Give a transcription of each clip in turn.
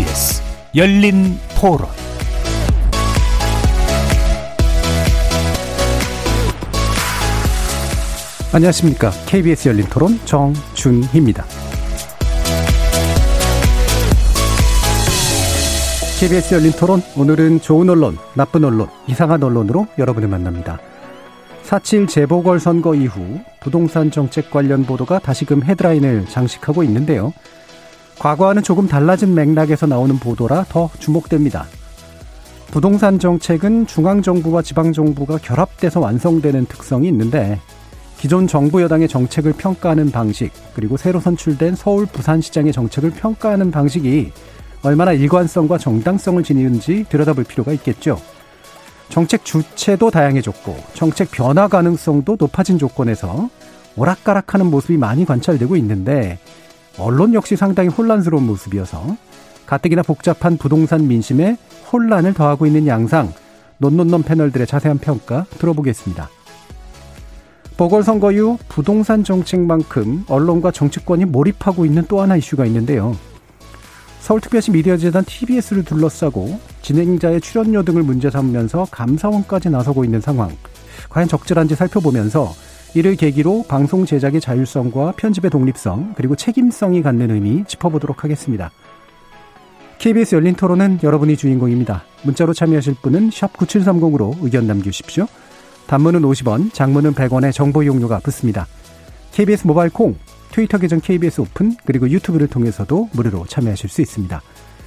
KBS 열린 토론 안녕하십니까. KBS 열린 토론 정준희입니다. KBS 열린 토론 오늘은 좋은 언론, 나쁜 언론, 이상한 언론으로 여러분을 만납니다. 4.7 재보궐선거 이후 부동산 정책 관련 보도가 다시금 헤드라인을 장식하고 있는데요. 과거와는 조금 달라진 맥락에서 나오는 보도라 더 주목됩니다. 부동산 정책은 중앙정부와 지방정부가 결합돼서 완성되는 특성이 있는데 기존 정부 여당의 정책을 평가하는 방식, 그리고 새로 선출된 서울 부산시장의 정책을 평가하는 방식이 얼마나 일관성과 정당성을 지니는지 들여다볼 필요가 있겠죠. 정책 주체도 다양해졌고 정책 변화 가능성도 높아진 조건에서 오락가락하는 모습이 많이 관찰되고 있는데 언론 역시 상당히 혼란스러운 모습이어서 가뜩이나 복잡한 부동산 민심에 혼란을 더하고 있는 양상 논논논 패널들의 자세한 평가 들어보겠습니다. 보궐선거 이후 부동산 정책만큼 언론과 정치권이 몰입하고 있는 또 하나 이슈가 있는데요. 서울특별시 미디어재단 TBS를 둘러싸고 진행자의 출연료 등을 문제 삼으면서 감사원까지 나서고 있는 상황. 과연 적절한지 살펴보면서 이를 계기로 방송 제작의 자율성과 편집의 독립성 그리고 책임성이 갖는 의미 짚어보도록 하겠습니다. KBS 열린 토론은 여러분이 주인공입니다. 문자로 참여하실 분은 9730으로 의견 남겨주십시오. 단문은 50원, 장문은 100원의 정보 이용료가 붙습니다. KBS 모바일 콩, 트위터 계정 KBS 오픈, 그리고 유튜브를 통해서도 무료로 참여하실 수 있습니다.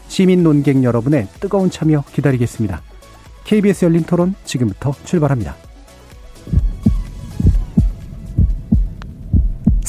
시민 논객 여러분의 뜨거운 참여 기다리겠습니다. KBS 열린 토론 지금부터 출발합니다.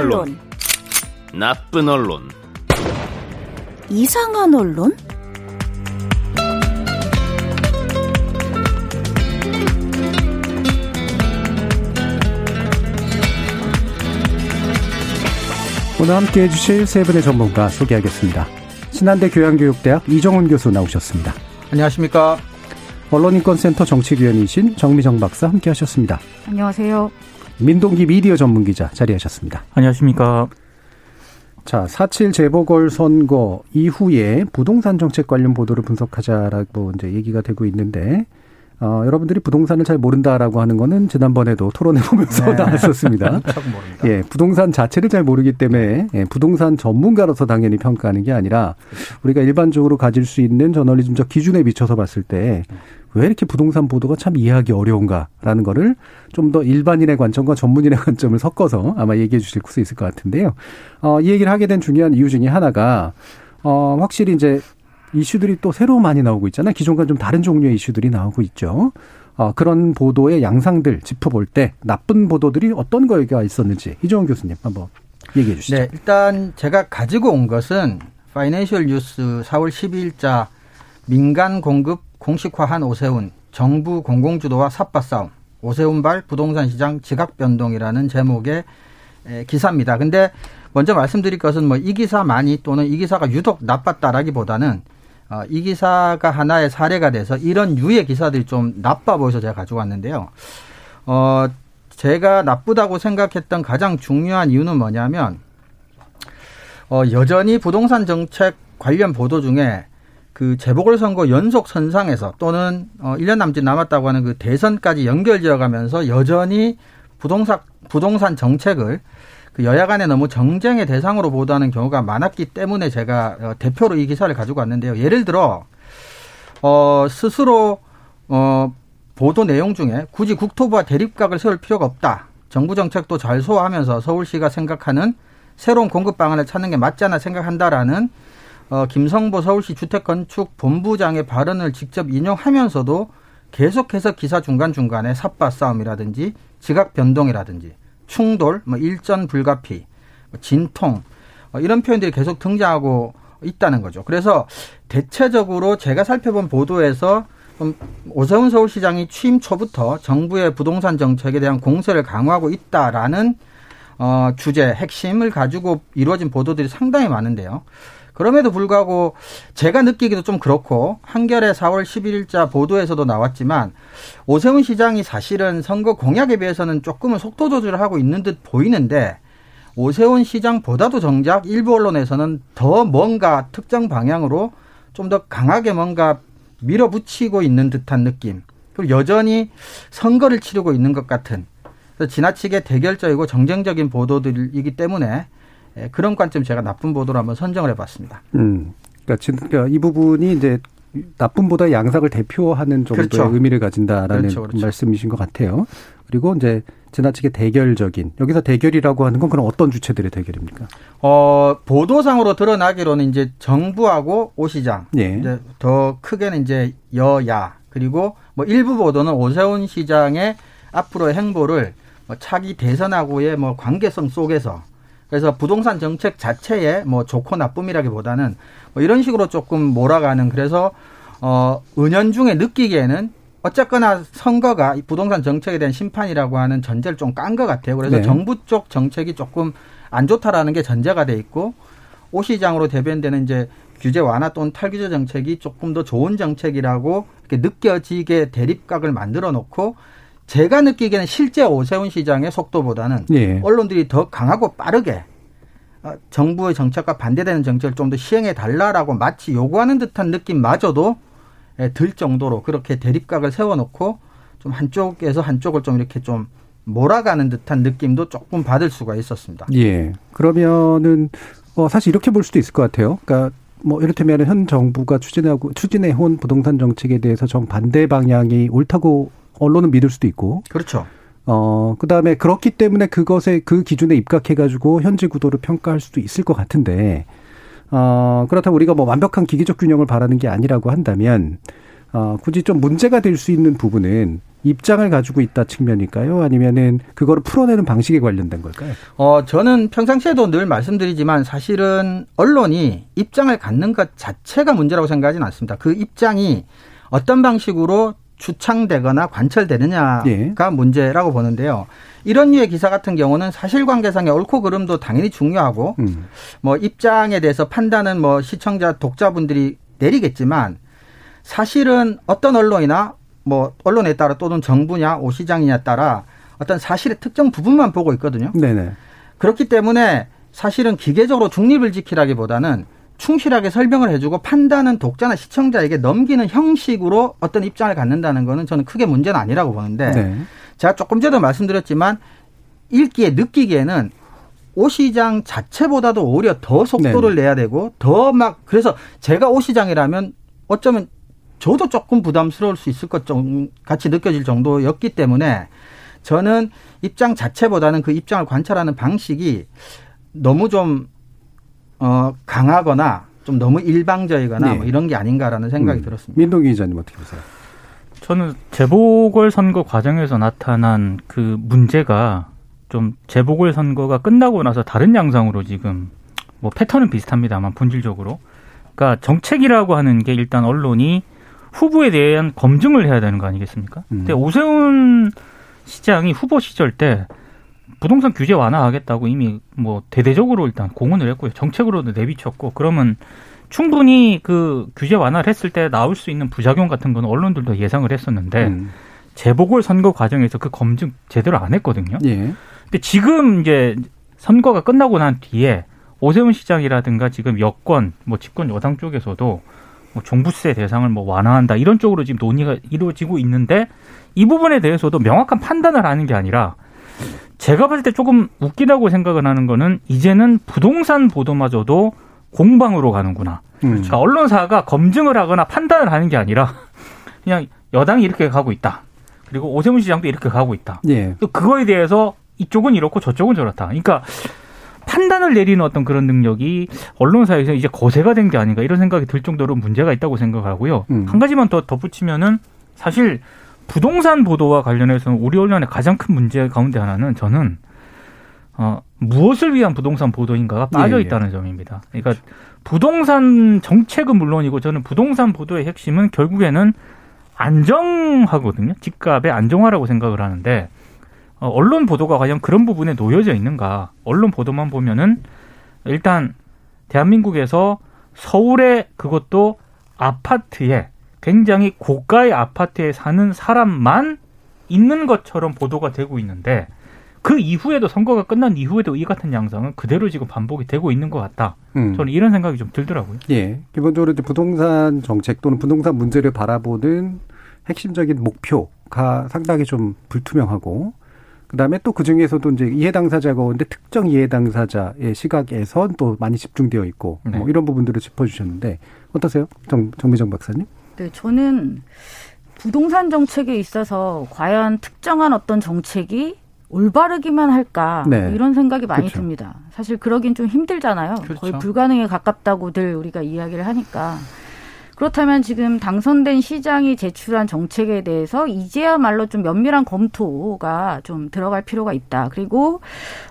언론, 나쁜 언론, 이상한 언론? 오늘 함께 해주실 세 분의 전문가 소개하겠습니다. 신한대 교양교육대학 이정훈 교수 나오셨습니다. 안녕하십니까. 언론인권센터 정책위원이신 정미정 박사 함께 하셨습니다. 안녕하세요. 민동기 미디어 전문 기자 자리하셨습니다. 안녕하십니까. 자, 4.7 재보궐 선거 이후에 부동산 정책 관련 보도를 분석하자라고 이제 얘기가 되고 있는데, 어, 여러분들이 부동산을 잘 모른다라고 하는 거는 지난번에도 토론해 보면서 네. 나왔었습니다. 예, 부동산 자체를 잘 모르기 때문에 예, 부동산 전문가로서 당연히 평가하는 게 아니라 우리가 일반적으로 가질 수 있는 저널리즘적 기준에 비춰서 봤을 때 왜 이렇게 부동산 보도가 참 이해하기 어려운가라는 거를 좀 더 일반인의 관점과 전문인의 관점을 섞어서 아마 얘기해 주실 수 있을 것 같은데요. 어, 이 얘기를 하게 된 중요한 이유 중에 하나가 어, 확실히 이제 이슈들이 또 새로 많이 나오고 있잖아요. 기존과 좀 다른 종류의 이슈들이 나오고 있죠. 어, 그런 보도의 양상들 짚어볼 때 나쁜 보도들이 어떤 거가 있었는지 이종원 교수님 한번 얘기해 주시죠. 네, 일단 제가 가지고 온 것은 파이낸셜 뉴스 4월 12일자 민간 공급 공식화한 오세훈 정부 공공주도와 삿바 싸움 오세훈발 부동산 시장 지각 변동이라는 제목의 기사입니다. 근데 먼저 말씀드릴 것은 뭐 이 기사만이 또는 이 기사가 유독 나빴다라기보다는 어, 이 기사가 하나의 사례가 돼서 이런 유의 기사들이 좀 나빠 보여서 제가 가지고 왔는데요. 어, 제가 나쁘다고 생각했던 가장 중요한 이유는 뭐냐면, 어, 여전히 부동산 정책 관련 보도 중에 그 재보궐선거 연속 선상에서 또는 어 1년 남짓 남았다고 하는 그 대선까지 연결지어 가면서 여전히 부동산 부동산 정책을 그 여야 간에 너무 정쟁의 대상으로 보도하는 경우가 많았기 때문에 제가 어, 대표로 이 기사를 가지고 왔는데요. 예를 들어 어 스스로 어 보도 내용 중에 굳이 국토부와 대립각을 세울 필요가 없다. 정부 정책도 잘 소화하면서 서울시가 생각하는 새로운 공급 방안을 찾는 게 맞지 않아 생각한다라는 어, 김성보 서울시 주택건축본부장의 발언을 직접 인용하면서도 계속해서 기사 중간중간에 삿바 싸움이라든지 지각 변동이라든지 충돌, 뭐 일전 불가피, 뭐 진통 뭐 이런 표현들이 계속 등장하고 있다는 거죠. 그래서 대체적으로 제가 살펴본 보도에서 오세훈 서울시장이 취임 초부터 정부의 부동산 정책에 대한 공세를 강화하고 있다라는 어, 주제 핵심을 가지고 이루어진 보도들이 상당히 많은데요. 그럼에도 불구하고 제가 느끼기도 좀 그렇고 한겨레 4월 11일자 보도에서도 나왔지만 오세훈 시장이 사실은 선거 공약에 비해서는 조금은 속도 조절을 하고 있는 듯 보이는데 오세훈 시장보다도 정작 일부 언론에서는 더 뭔가 특정 방향으로 좀 더 강하게 뭔가 밀어붙이고 있는 듯한 느낌. 그리고 여전히 선거를 치르고 있는 것 같은 지나치게 대결적이고 정쟁적인 보도들이기 때문에 그런 관점 제가 나쁜 보도로 한번 선정을 해봤습니다. 음, 그러니까 지금 그러니까 이 부분이 이제 나쁨보다 양상을 대표하는 정도의 그렇죠. 의미를 가진다라는 그렇죠, 그렇죠. 말씀이신 것 같아요. 그리고 이제 지나치게 대결적인 여기서 대결이라고 하는 건 그럼 어떤 주체들의 대결입니까? 어 보도상으로 드러나기로는 이제 정부하고 오 시장, 예. 이제 더 크게는 이제 여야 그리고 뭐 일부 보도는 오세훈 시장의 앞으로의 행보를 뭐 차기 대선하고의 뭐 관계성 속에서 그래서 부동산 정책 자체에 뭐 좋고 나쁨이라기보다는 뭐 이런 식으로 조금 몰아가는 그래서 어 은연중에 느끼기에는 어쨌거나 선거가 부동산 정책에 대한 심판이라고 하는 전제를 좀 깐 것 같아요. 그래서 네. 정부 쪽 정책이 조금 안 좋다라는 게 전제가 돼 있고 오 시장으로 대변되는 이제 규제 완화 또는 탈규제 정책이 조금 더 좋은 정책이라고 이렇게 느껴지게 대립각을 만들어 놓고 제가 느끼기에는 실제 오세훈 시장의 속도보다는 네. 언론들이 더 강하고 빠르게 어, 정부의 정책과 반대되는 정책을 좀 더 시행해 달라라고 마치 요구하는 듯한 느낌마저도 들 정도로 그렇게 대립각을 세워놓고 좀 한쪽에서 한쪽을 좀 이렇게 좀 몰아가는 듯한 느낌도 조금 받을 수가 있었습니다. 예. 그러면은 어 사실 이렇게 볼 수도 있을 것 같아요. 그러니까 뭐 이를테면 현 정부가 추진하고 추진해 온 부동산 정책에 대해서 정 반대 방향이 옳다고 언론은 믿을 수도 있고. 그렇죠. 어, 그 다음에 그렇기 때문에 그것에 그 기준에 입각해가지고 현재 구도를 평가할 수도 있을 것 같은데, 어, 그렇다고 우리가 뭐 완벽한 기계적 균형을 바라는 게 아니라고 한다면, 어, 굳이 좀 문제가 될 수 있는 부분은 입장을 가지고 있다 측면일까요? 아니면은 그거를 풀어내는 방식에 관련된 걸까요? 어, 저는 평상시에도 늘 말씀드리지만 사실은 언론이 입장을 갖는 것 자체가 문제라고 생각하지는 않습니다. 그 입장이 어떤 방식으로 추창되거나 관철되느냐가 예. 문제라고 보는데요. 이런 류의 기사 같은 경우는 사실관계상의 옳고 그름도 당연히 중요하고 음. 뭐 입장에 대해서 판단은 뭐 시청자 독자분들이 내리겠지만 사실은 어떤 언론이나 뭐 언론에 따라 또는 정부냐 오 시장이냐 따라 어떤 사실의 특정 부분만 보고 있거든요. 네네. 그렇기 때문에 사실은 기계적으로 중립을 지키라기보다는 충실하게 설명을 해주고 판단은 독자나 시청자에게 넘기는 형식으로 어떤 입장을 갖는다는 거는 저는 크게 문제는 아니라고 보는데 네. 제가 조금 전에도 말씀드렸지만 읽기에 느끼기에는 오 시장 자체보다도 오히려 더 속도를 네. 내야 되고 더 막 그래서 제가 오 시장이라면 어쩌면 저도 조금 부담스러울 수 있을 것좀 같이 느껴질 정도였기 때문에 저는 입장 자체보다는 그 입장을 관찰하는 방식이 너무 좀 어, 강하거나 좀 너무 일방적이거나 네. 뭐 이런 게 아닌가라는 생각이 음. 들었습니다. 민동기 기자님 어떻게 보세요? 저는 재보궐 선거 과정에서 나타난 그 문제가 좀 재보궐 선거가 끝나고 나서 다른 양상으로 지금 뭐 패턴은 비슷합니다만 본질적으로 그러니까 정책이라고 하는 게 일단 언론이 후보에 대한 검증을 해야 되는 거 아니겠습니까? 음. 근데 오세훈 시장이 후보 시절 때 부동산 규제 완화하겠다고 이미 뭐 대대적으로 일단 공언을 했고요. 정책으로도 내비쳤고 그러면 충분히 그 규제 완화를 했을 때 나올 수 있는 부작용 같은 건 언론들도 예상을 했었는데 음. 재보궐 선거 과정에서 그 검증 제대로 안 했거든요. 예. 근데 지금 이제 선거가 끝나고 난 뒤에 오세훈 시장이라든가 지금 여권 뭐 집권 여당 쪽에서도 뭐 종부세 대상을 뭐 완화한다 이런 쪽으로 지금 논의가 이루어지고 있는데 이 부분에 대해서도 명확한 판단을 하는 게 아니라 제가 봤을 때 조금 웃기다고 생각을 하는 거는 이제는 부동산 보도마저도 공방으로 가는구나. 음. 그러니까 언론사가 검증을 하거나 판단을 하는 게 아니라 그냥 여당이 이렇게 가고 있다. 그리고 오세훈 시장도 이렇게 가고 있다. 예. 또 그거에 대해서 이쪽은 이렇고 저쪽은 저렇다. 그러니까 판단을 내리는 어떤 그런 능력이 언론사에서 이제 거세가 된 게 아닌가 이런 생각이 들 정도로 문제가 있다고 생각하고요. 음. 한 가지만 더 덧붙이면은 사실 부동산 보도와 관련해서 우리 언론의 가장 큰 문제 가운데 하나는 저는 어, 무엇을 위한 부동산 보도인가가 빠져 예, 예. 있다는 점입니다. 그러니까 부동산 정책은 물론이고 저는 부동산 보도의 핵심은 결국에는 안정하거든요. 집값의 안정화라고 생각을 하는데 어, 언론 보도가 과연 그런 부분에 놓여져 있는가? 언론 보도만 보면은 일단 대한민국에서 서울에 그것도 아파트에 굉장히 고가의 아파트에 사는 사람만 있는 것처럼 보도가 되고 있는데 그 이후에도 선거가 끝난 이후에도 이 같은 양상은 그대로 지금 반복이 되고 있는 것 같다. 음. 저는 이런 생각이 좀 들더라고요. 예. 기본적으로 이제 부동산 정책 또는 부동산 문제를 바라보는 핵심적인 목표가 상당히 좀 불투명하고 그다음에 또 그중에서도 이제 이해 당사자가 오는데 특정 이해 당사자의 시각에선 또 많이 집중되어 있고 네. 뭐 이런 부분들을 짚어 주셨는데 어떠세요? 정 정미정 박사님? 네, 저는 부동산 정책에 있어서 과연 특정한 어떤 정책이 올바르기만 할까 네. 이런 생각이 많이 그렇죠. 듭니다. 사실 그러긴 좀 힘들잖아요. 그렇죠. 거의 불가능에 가깝다고들 우리가 이야기를 하니까 그렇다면 지금 당선된 시장이 제출한 정책에 대해서 이제야말로 좀 면밀한 검토가 좀 들어갈 필요가 있다. 그리고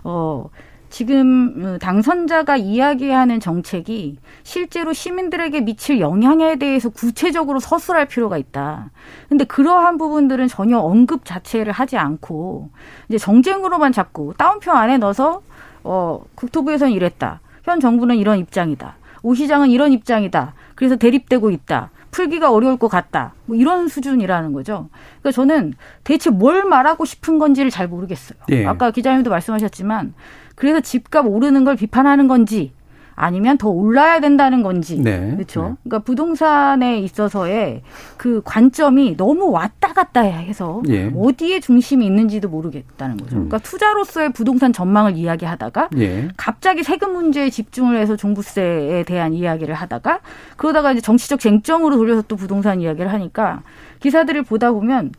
어 지금 어, 당선자가 이야기하는 정책이 실제로 시민들에게 미칠 영향에 대해서 구체적으로 서술할 필요가 있다. 근데 그러한 부분들은 전혀 언급 자체를 하지 않고 이제 정쟁으로만 자꾸 따옴표 안에 넣어서 어 국토부에서는 이랬다. 현 정부는 이런 입장이다. 오 시장은 이런 입장이다. 그래서 대립되고 있다. 풀기가 어려울 것 같다. 뭐 이런 수준이라는 거죠. 그러니까 저는 대체 뭘 말하고 싶은 건지를 잘 모르겠어요. 예. 아까 기자님도 말씀하셨지만 그래서 집값 오르는 걸 비판하는 건지 아니면 더 올라야 된다는 건지 네. 그렇죠. 네. 그러니까 부동산에 있어서의 그 관점이 너무 왔다 갔다 해서 예. 어디에 중심이 있는지도 모르겠다는 거죠. 음. 그러니까 투자로서의 부동산 전망을 이야기하다가 예. 갑자기 세금 문제에 집중을 해서 종부세에 대한 이야기를 하다가 그러다가 이제 정치적 쟁점으로 돌려서 또 부동산 이야기를 하니까 기사들을 보다 보면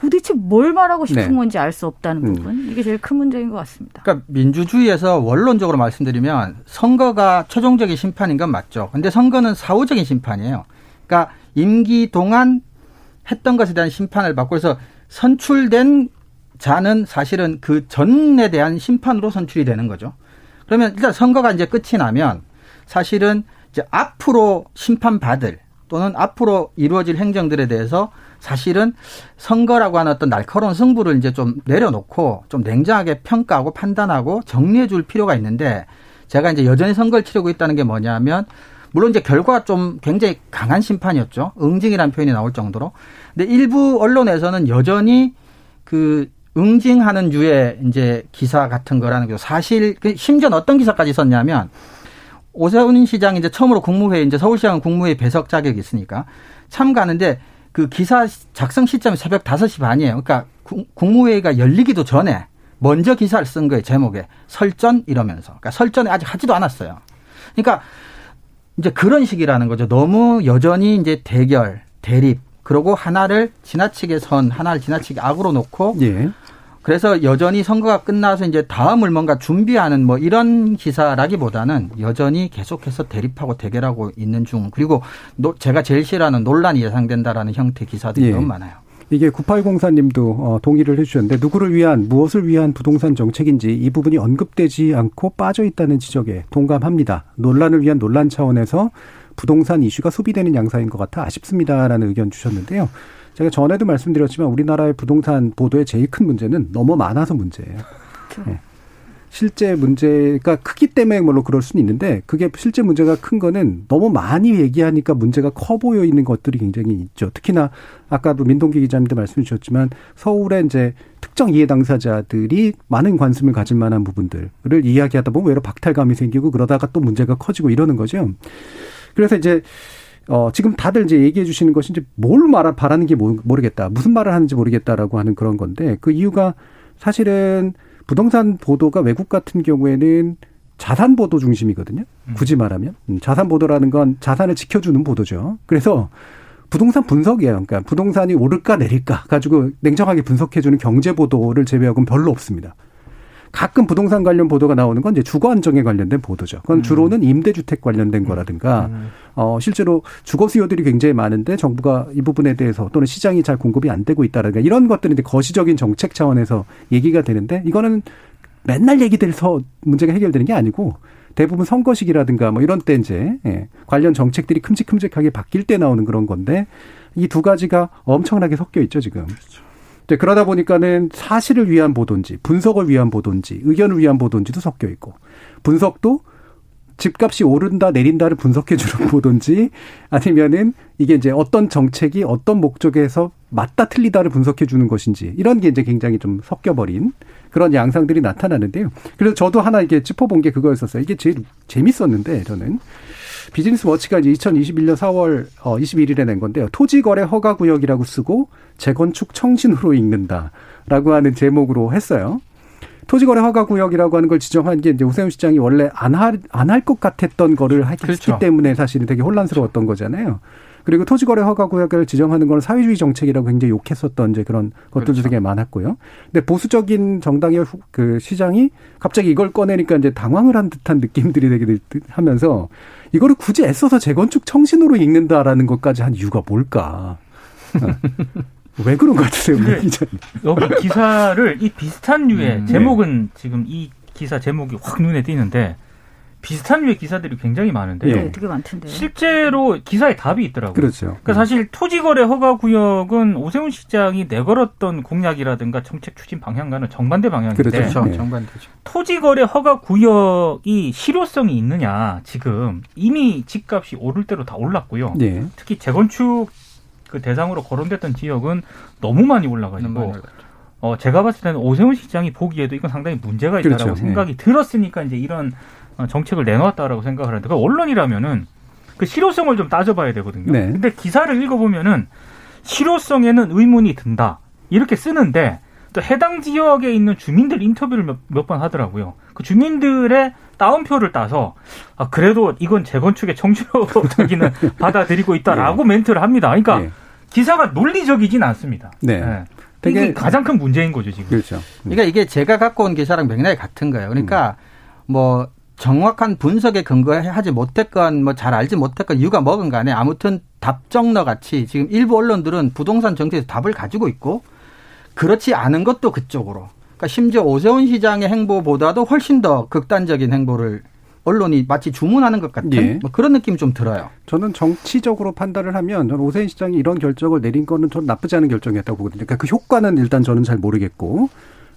도대체 뭘 말하고 싶은 네. 건지 알 수 없다는 음. 부분 이게 제일 큰 문제인 것 같습니다. 그러니까 민주주의에서 원론적으로 말씀드리면 선거가 최종적인 심판인 건 맞죠. 근데 선거는 사후적인 심판이에요. 그러니까 임기 동안 했던 것에 대한 심판을 받고 그래서 선출된 자는 사실은 그 전에 대한 심판으로 선출이 되는 거죠. 그러면 일단 선거가 이제 끝이 나면 사실은 이제 앞으로 심판받을 또는 앞으로 이루어질 행정들에 대해서 사실은 선거라고 하는 어떤 날카로운 승부를 이제 좀 내려놓고 좀 냉정하게 평가하고 판단하고 정리해 줄 필요가 있는데 제가 이제 여전히 선거를 치르고 있다는 게 뭐냐면 물론 이제 결과가 좀 굉장히 강한 심판이었죠. 응징이라는 표현이 나올 정도로. 근데 일부 언론에서는 여전히 그 응징하는 유의 이제 기사 같은 거라는 게 사실 그 심지어 는 어떤 기사까지 썼냐면 오세훈 시장이 이제 처음으로 국무회의 이제 서울시장 국무회의 배석 자격이 있으니까 참가하는데 그 기사 작성 시점이 새벽 5시 반이에요. 그러니까 국- 국무회의가 열리기도 전에 먼저 기사를 쓴 거예요. 제목에 설전 이러면서. 그러니까 설전을 아직 하지도 않았어요. 그러니까 이제 그런 식이라는 거죠. 너무 여전히 이제 대결, 대립, 그리고 하나를 지나치게 선, 하나를 지나치게 악으로 놓고 예. 그래서 여전히 선거가 끝나서 이제 다음을 뭔가 준비하는 뭐 이런 기사라기보다는 여전히 계속해서 대립하고 대결하고 있는 중. 그리고 노- 제가 제일 싫어하는 논란이 예상된다라는 형태 기사들이 예. 너무 많아요. 이게 9804님도 어, 동의를 해주셨는데 누구를 위한 무엇을 위한 부동산 정책인지 이 부분이 언급되지 않고 빠져 있다는 지적에 동감합니다. 논란을 위한 논란 차원에서 부동산 이슈가 소비되는 양상인 것 같아 아쉽습니다라는 의견 주셨는데요. 제가 전에도 말씀드렸지만 우리나라의 부동산 보도의 제일 큰 문제는 너무 많아서 문제예요. 예. 실제 문제가 크기 때문에 물론 그럴 수는 있는데 그게 실제 문제가 큰 거는 너무 많이 얘기하니까 문제가 커 보여 있는 것들이 굉장히 있죠. 특히나 아까도 민동기 기자님도 말씀 주셨지만 서울의 이제 특정 이해 당사자들이 많은 관심을 가질 만한 부분들을 이야기하다 보면 외로 박탈감이 생기고 그러다가 또 문제가 커지고 이러는 거죠. 그래서 이제 어, 지금 다들 이제 얘기해 주시는 것이 이제 뭘 말하, 바라는 게 모- 모르겠다. 무슨 말을 하는지 모르겠다라고 하는 그런 건데 그 이유가 사실은 부동산 보도가 외국 같은 경우에는 자산 보도 중심이거든요. 굳이 말하면. 음, 자산 보도라는 건 자산을 지켜주는 보도죠. 그래서 부동산 분석이에요. 그러니까 부동산이 오를까 내릴까 가지고 냉정하게 분석해주는 경제 보도를 제외하고는 별로 없습니다. 가끔 부동산 관련 보도가 나오는 건 이제 주거 안정에 관련된 보도죠. 그건 주로는 임대주택 관련된 거라든가 어 실제로 주거 수요들이 굉장히 많은데 정부가 이 부분에 대해서 또는 시장이 잘 공급이 안 되고 있다라든가 이런 것들이 이제 거시적인 정책 차원에서 얘기가 되는데 이거는 맨날 얘기돼서 문제가 해결되는 게 아니고 대부분 선거식이라든가 뭐 이런 때 이제 예, 관련 정책들이 큼직큼직하게 바뀔 때 나오는 그런 건데 이 두 가지가 엄청나게 섞여 있죠 지금. 이제 그러다 보니까는 사실을 위한 보도인지 분석을 위한 보도인지 의견을 위한 보도인지도 섞여 있고 분석도 집값이 오른다 내린다를 분석해 주는 보도인지 아니면은 이게 이제 어떤 정책이 어떤 목적에서 맞다 틀리다를 분석해 주는 것인지 이런 게 이제 굉장히 좀 섞여 버린 그런 양상들이 나타나는데요. 그래서 저도 하나 이게 짚어본 게 그거였었어요. 이게 제일 재밌었는데 저는 비즈니스 워치가 이제 2021년 4월 21일에 낸 건데요. 토지 거래 허가 구역이라고 쓰고 재건축 청진으로 읽는다라고 하는 제목으로 했어요. 토지거래 허가 구역이라고 하는 걸 지정한 게 이제 오세훈 시장이 원래 안할안 할 것 같았던 거를 했기 그렇죠. 때문에 사실은 되게 혼란스러웠던 거잖아요. 그리고 토지거래 허가 구역을 지정하는 건 사회주의 정책이라고 굉장히 욕했었던 이제 그런 것들도 그렇죠. 되게 많았고요. 근데 보수적인 정당의 후- 그 시장이 갑자기 이걸 꺼내니까 이제 당황을 한 듯한 느낌들이 되게 들- 하면서 이거를 굳이 애써서 재건축 청신으로 읽는다라는 것까지 한 이유가 뭘까? 어. 왜 그런 것 같으세요, 네. 기자님? 여기 기사를 이 비슷한 류의 음. 제목은 지금 이 기사 제목이 확 눈에 띄는데 비슷한 류의 기사들이 굉장히 많은데요. 예. 네, 되게 많던데. 실제로 기사에 답이 있더라고요. 그렇죠. 그러니까 사실 토지거래 허가 구역은 오세훈 시장이 내걸었던 공약이라든가 정책 추진 방향과는 정반대 방향인데 그렇죠. 그렇죠. 네. 정반대죠. 토지거래 허가 구역이 실효성이 있느냐 지금 이미 집값이 오를 대로 다 올랐고요. 예. 특히 재건축 그 대상으로 거론됐던 지역은 너무 많이 올라가지고 너무 많이 올랐죠. 어 제가 봤을 때는 오세훈 시장이 보기에도 이건 상당히 문제가 있다라고 그렇죠. 생각이 들었으니까 이제 이런 어, 정책을 내놓았다라고 생각을 하는데 그 언론이라면은 그 실효성을 좀 따져봐야 되거든요. 네. 근데 기사를 읽어보면은 실효성에는 의문이 든다 이렇게 쓰는데 또 해당 지역에 있는 주민들 인터뷰를 몇 번 하더라고요. 그 주민들의 따옴표를 따서 아 그래도 이건 재건축의 청주기는 받아들이고 있다라고 멘트를 합니다. 그러니까 예. 기사가 논리적이진 않습니다. 네. 예. 되게- 이게 가장 큰 문제인 거죠 지금. 그렇죠. 그러니까 이게 제가 갖고 온 기사랑 맥락이 같은 거예요. 그러니까 뭐 정확한 분석에 근거하지 못했건 뭐 잘 알지 못했건 이유가 뭐건 간에 아무튼 답정너 같이 지금 일부 언론들은 부동산 정책에서 답을 가지고 있고 그렇지 않은 것도 그쪽으로. 그러니까 심지어 오세훈 시장의 행보보다도 훨씬 더 극단적인 행보를 언론이 마치 주문하는 것 같은 예. 뭐 그런 느낌이 좀 들어요. 저는 정치적으로 판단을 하면 저는 오세훈 시장이 이런 결정을 내린 거는 저는 나쁘지 않은 결정이었다고 보거든요. 그러니까 그 효과는 일단 저는 잘 모르겠고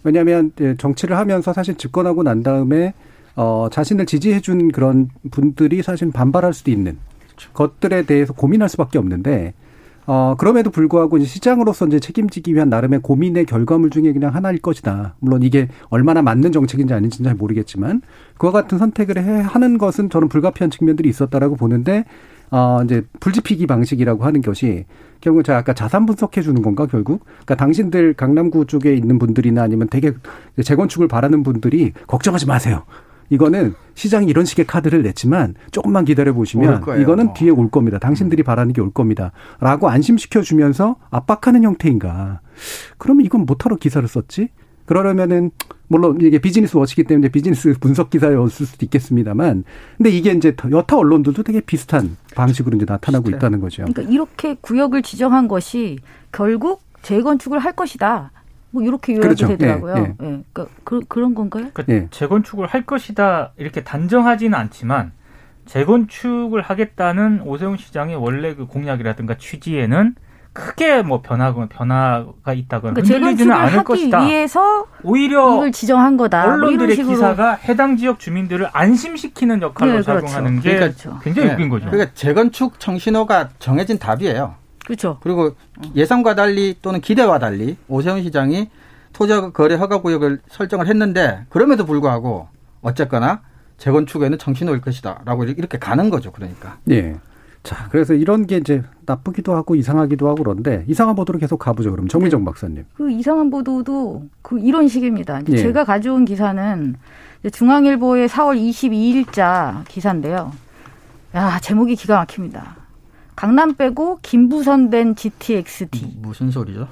왜냐하면 정치를 하면서 사실 집권하고 난 다음에 어 자신을 지지해준 그런 분들이 사실 반발할 수도 있는 것들에 대해서 고민할 수밖에 없는데 어 그럼에도 불구하고 이제 시장으로서 이제 책임지기 위한 나름의 고민의 결과물 중에 그냥 하나일 것이다. 물론 이게 얼마나 맞는 정책인지 아닌지는 잘 모르겠지만 그와 같은 선택을 해 하는 것은 저는 불가피한 측면들이 있었다라고 보는데 어 이제 불지피기 방식이라고 하는 것이 결국 제가 아까 자산 분석해 주는 건가 결국 그러니까 당신들 강남구 쪽에 있는 분들이나 아니면 되게 재건축을 바라는 분들이 걱정하지 마세요. 이거는 시장이 이런 식의 카드를 냈지만 조금만 기다려 올 보시면. 이거는 뒤에 올 겁니다. 당신들이 바라는 게 올 겁니다. 라고 안심시켜 주면서 압박하는 형태인가. 그러면 이건 못하러 기사를 썼지? 그러려면은 물론 이게 비즈니스 워치기 때문에 비즈니스 분석 기사였을 수도 있겠습니다만 근데 이게 이제 여타 언론들도 되게 비슷한 방식으로 이제 나타나고 비슷해요. 있다는 거죠. 그러니까 이렇게 구역을 지정한 것이 결국 재건축을 할 것이다. 뭐 이렇게 요약이 그렇죠. 되더라고요. 예, 예, 예. 그러니까 그, 그런 건가요? 그러니까 예. 재건축을 할 것이다 이렇게 단정하지는 않지만 재건축을 하겠다는 오세훈 시장의 원래 그 공약이라든가 취지에는 크게 뭐 변화가 변화가 있다거나 그러니까 흔들리지는 재건축을 않을 하기 것이다. 위해서 오히려 이걸 지정한 거다. 뭐 언론들의 식으로. 기사가 해당 지역 주민들을 안심시키는 역할로 네, 그렇죠. 작용하는 게 그러니까 굉장히 네. 웃긴 거죠. 그러니까 재건축 청신호가 정해진 답이에요. 그렇죠. 그리고 예상과 달리 또는 기대와 달리 오세훈 시장이 토지 거래 허가 구역을 설정을 했는데 그럼에도 불구하고 어쨌거나 재건축에는 정신호일 것이다라고 이렇게 가는 거죠. 그러니까. 예. 자, 그래서 이런 게 이제 나쁘기도 하고 이상하기도 하고 그런데 이상한 보도로 계속 가보죠. 그럼 정미정 박사님. 그 이상한 보도도 그 이런 식입니다. 이제 예. 제가 가져온 기사는 중앙일보의 4월 22일자 기사인데요. 야 제목이 기가 막힙니다. 강남 빼고 김부선 된 GTX-D 무슨 소리죠?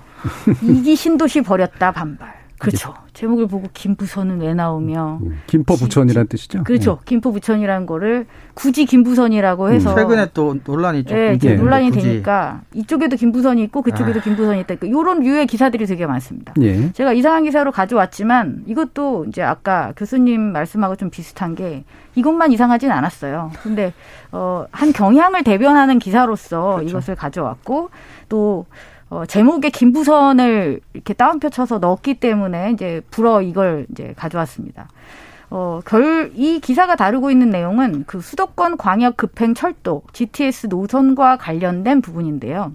이기 신도시 버렸다 반발. 그렇죠. 제목을 보고 김부선은 왜 나오며 음, 김포 부천이라는 뜻이죠. 그렇죠. 김포 부천이라는 거를 굳이 김부선이라고 해서 최근에 또 논란이 좀 예, 이제 예. 논란이 굳이. 되니까 이쪽에도 김부선이 있고 그쪽에도 아. 김부선이 있다. 그러니까 이런 류의 기사들이 되게 많습니다. 예. 제가 이상한 기사로 가져왔지만 이것도 이제 아까 교수님 말씀하고 좀 비슷한 게 이것만 이상하진 않았어요. 근데 어, 한 경향을 대변하는 기사로서 이것을 가져왔고 또 어, 제목에 김부선을 이렇게 따옴표 쳐서 넣었기 때문에 이제 불어 이걸 이제 가져왔습니다. 어, 결, 이 기사가 다루고 있는 내용은 그 수도권 광역 급행 철도 GTS 노선과 관련된 부분인데요.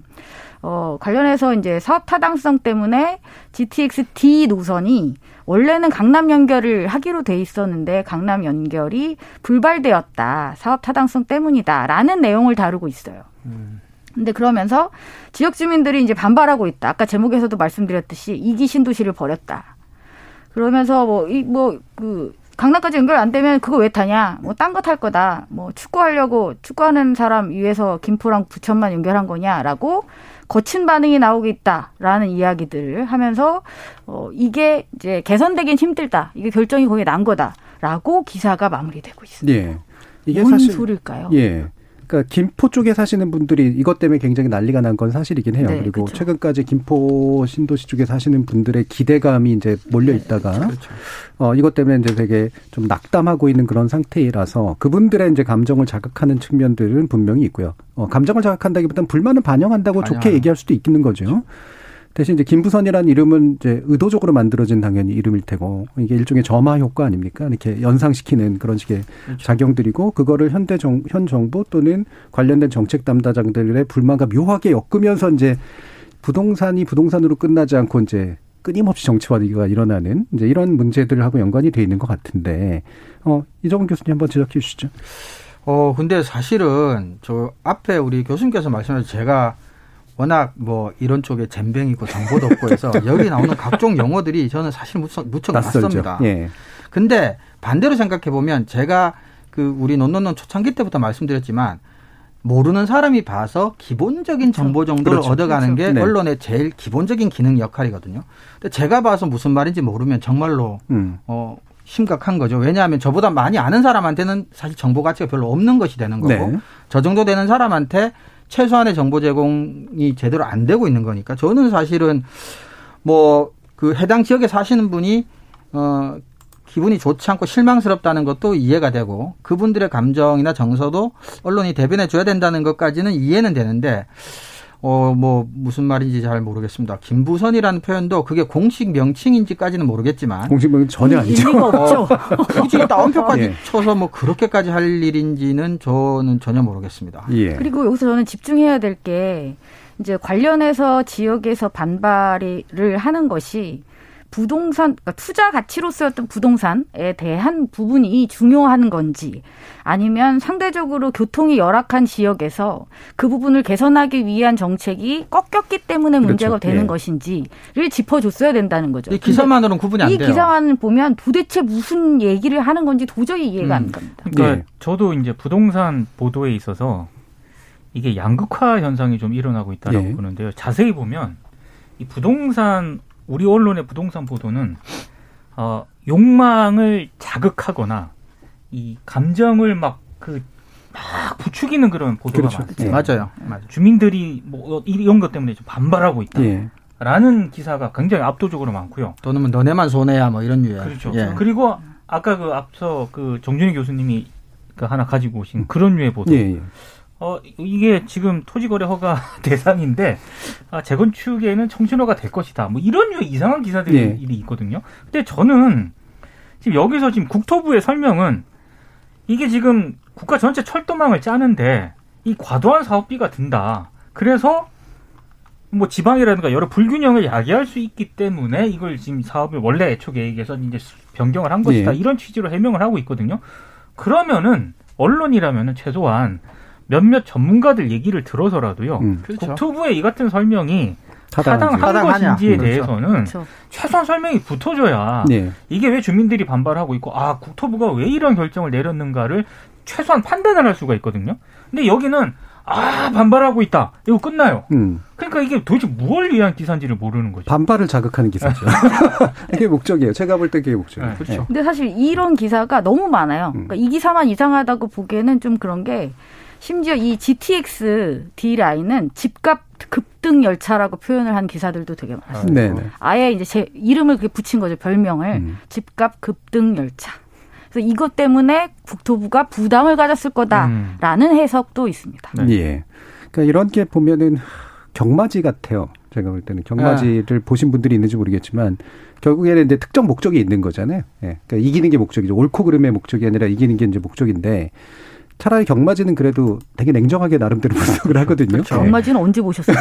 어, 관련해서 이제 사업 타당성 때문에 GTX D 노선이 원래는 강남 연결을 하기로 돼 있었는데 강남 연결이 불발되었다. 사업 타당성 때문이다라는 내용을 다루고 있어요. 근데 그러면서 지역 주민들이 이제 반발하고 있다. 아까 제목에서도 말씀드렸듯이 이기 신도시를 버렸다. 그러면서 뭐 이 뭐 그 강남까지 연결 안 되면 그거 왜 타냐? 뭐 딴 거 탈 거다. 뭐 축구하려고 축구하는 사람 위해서 김포랑 부천만 연결한 거냐라고 거친 반응이 나오고 있다라는 이야기들을 하면서 어 이게 이제 개선되긴 힘들다. 이게 결정이 거기에 난 거다라고 기사가 마무리되고 있습니다. 예. 이게 뭔 사실 소리일까요? 예. 그러니까 김포 쪽에 사시는 분들이 이것 때문에 굉장히 난리가 난 건 사실이긴 해요. 네, 그리고 그렇죠. 최근까지 김포 신도시 쪽에 사시는 분들의 기대감이 이제 몰려 있다가 그렇죠. 어 이것 때문에 이제 되게 좀 낙담하고 있는 그런 상태이라서 그분들의 이제 감정을 자극하는 측면들은 분명히 있고요. 어 감정을 자극한다기보다는 불만을 반영한다고 좋게 반영하는. 얘기할 수도 있는 거죠. 대신 이제 김부선이라는 이름은 이제 의도적으로 만들어진 당연히 이름일 테고 이게 일종의 점화 효과 아닙니까? 이렇게 연상시키는 그런 식의 그렇죠. 작용들이고 그거를 현대 정, 현 정부 또는 관련된 정책 담당자들의 불만과 묘하게 엮으면서 이제 부동산이 부동산으로 끝나지 않고 이제 끊임없이 정치화가 일어나는 이제 이런 문제들하고 연관이 돼 있는 것 같은데 어 이정훈 교수님 한번 지적해 주시죠. 어, 근데 사실은 저 앞에 우리 교수님께서 말씀하신 제가 워낙 뭐 이런 쪽에 잼병이고 정보도 없고 해서 여기 나오는 각종 용어들이 저는 사실 무척, 무척. 낯섭니다. 예. 근데 반대로 생각해 보면 제가 그 우리 논논논 초창기 때부터 말씀드렸지만 모르는 사람이 봐서 기본적인 정보 정도를 그렇죠. 얻어가는 게 네. 언론의 제일 기본적인 기능 역할이거든요. 근데 제가 봐서 무슨 말인지 모르면 정말로 음. 어 심각한 거죠. 왜냐하면 저보다 많이 아는 사람한테는 사실 정보 가치가 별로 없는 것이 되는 거고 네. 저 정도 되는 사람한테 최소한의 정보 제공이 제대로 안 되고 있는 거니까 저는 사실은 뭐 그 해당 지역에 사시는 분이 어 기분이 좋지 않고 실망스럽다는 것도 이해가 되고 그분들의 감정이나 정서도 언론이 대변해 줘야 된다는 것까지는 이해는 되는데 어 뭐 무슨 말인지 잘 모르겠습니다. 김부선이라는 표현도 그게 공식 명칭인지까지는 모르겠지만 공식명은 전혀 아니죠. 일리가 없죠. 굳이 따옴표까지 예. 쳐서 뭐 그렇게까지 할 일인지는 저는 전혀 모르겠습니다. 예. 그리고 여기서 저는 집중해야 될 게 이제 관련해서 지역에서 반발을 하는 것이 부동산 그러니까 투자 가치로서였던 부동산에 대한 부분이 중요한 건지 아니면 상대적으로 교통이 열악한 지역에서 그 부분을 개선하기 위한 정책이 꺾였기 때문에 문제가 그렇죠. 되는 예. 것인지를 짚어줬어야 된다는 거죠. 이 기사만으로는 구분이 안 이 돼요. 기사만 보면 도대체 무슨 얘기를 하는 건지 도저히 이해가 안 음. 갑니다. 그러니까 네. 저도 이제 부동산 보도에 있어서 이게 양극화 현상이 좀 일어나고 있다라고 예. 보는데요. 자세히 보면 이 부동산 우리 언론의 부동산 보도는 어, 욕망을 자극하거나 이 감정을 막 그막 부추기는 그런 보도가 그렇죠. 많아요. 예. 맞아요. 맞아요. 주민들이 뭐 이런 것 때문에 좀 반발하고 예. 있다라는 기사가 굉장히 압도적으로 많고요. 또는 뭐 너네만 손해야 뭐 이런 유의. 그렇죠. 예. 그리고 아까 그 앞서 그 정준희 교수님이 그 하나 가지고 오신 그런 류의 보도. 예. 예. 어 이게 지금 토지거래 허가 대상인데 아, 재건축에는 청신호가 될 것이다. 뭐 이런 류의 이상한 기사들이 예. 있거든요. 근데 저는 지금 여기서 지금 국토부의 설명은 이게 지금 국가 전체 철도망을 짜는데 이 과도한 사업비가 든다. 그래서 뭐 지방이라든가 여러 불균형을 야기할 수 있기 때문에 이걸 지금 사업을 원래 애초 계획에서 이제 변경을 한 것이다. 예. 이런 취지로 해명을 하고 있거든요. 그러면은 언론이라면은 최소한 몇몇 전문가들 얘기를 들어서라도요. 음. 그렇죠. 국토부의 이 같은 설명이. 타당한. 것인지에 그렇죠. 대해서는 그렇죠. 최소한 설명이 붙어줘야 예. 이게 왜 주민들이 반발하고 있고 아 국토부가 왜 이런 결정을 내렸는가를 최소한 판단을 할 수가 있거든요. 근데 여기는 아 반발하고 있다. 이거 끝나요. 음. 그러니까 이게 도대체 무엇을 위한 기사인지를 모르는 거죠. 반발을 자극하는 기사죠. 이게 목적이에요. 제가 볼 때 그게 목적이에요. 네, 그렇죠. 근데 사실 이런 기사가 너무 많아요. 음. 그러니까 이 기사만 이상하다고 보기에는 좀 그런 게 심지어 이 GTX D 라인은 집값 급등 열차라고 표현을 한 기사들도 되게. 네, 네. 아예 이제 제 이름을 그렇게 붙인 거죠 별명을 음. 집값 급등 열차. 그래서 이것 때문에 국토부가 부담을 가졌을 거다라는 해석도 있습니다. 네. 예. 그러니까 이런 게 보면은 경마지 같아요. 제가 볼 때는 경마지를 보신 분들이 있는지 모르겠지만 결국에는 이제 특정 목적이 있는 거잖아요. 예. 그러니까 이기는 게 목적이죠. 옳고 그름의 목적이 아니라 이기는 게 이제 목적인데 차라리 경마지는 그래도 되게 냉정하게 나름대로 분석을 하거든요. 예. 엄마지는 언제 보셨어요?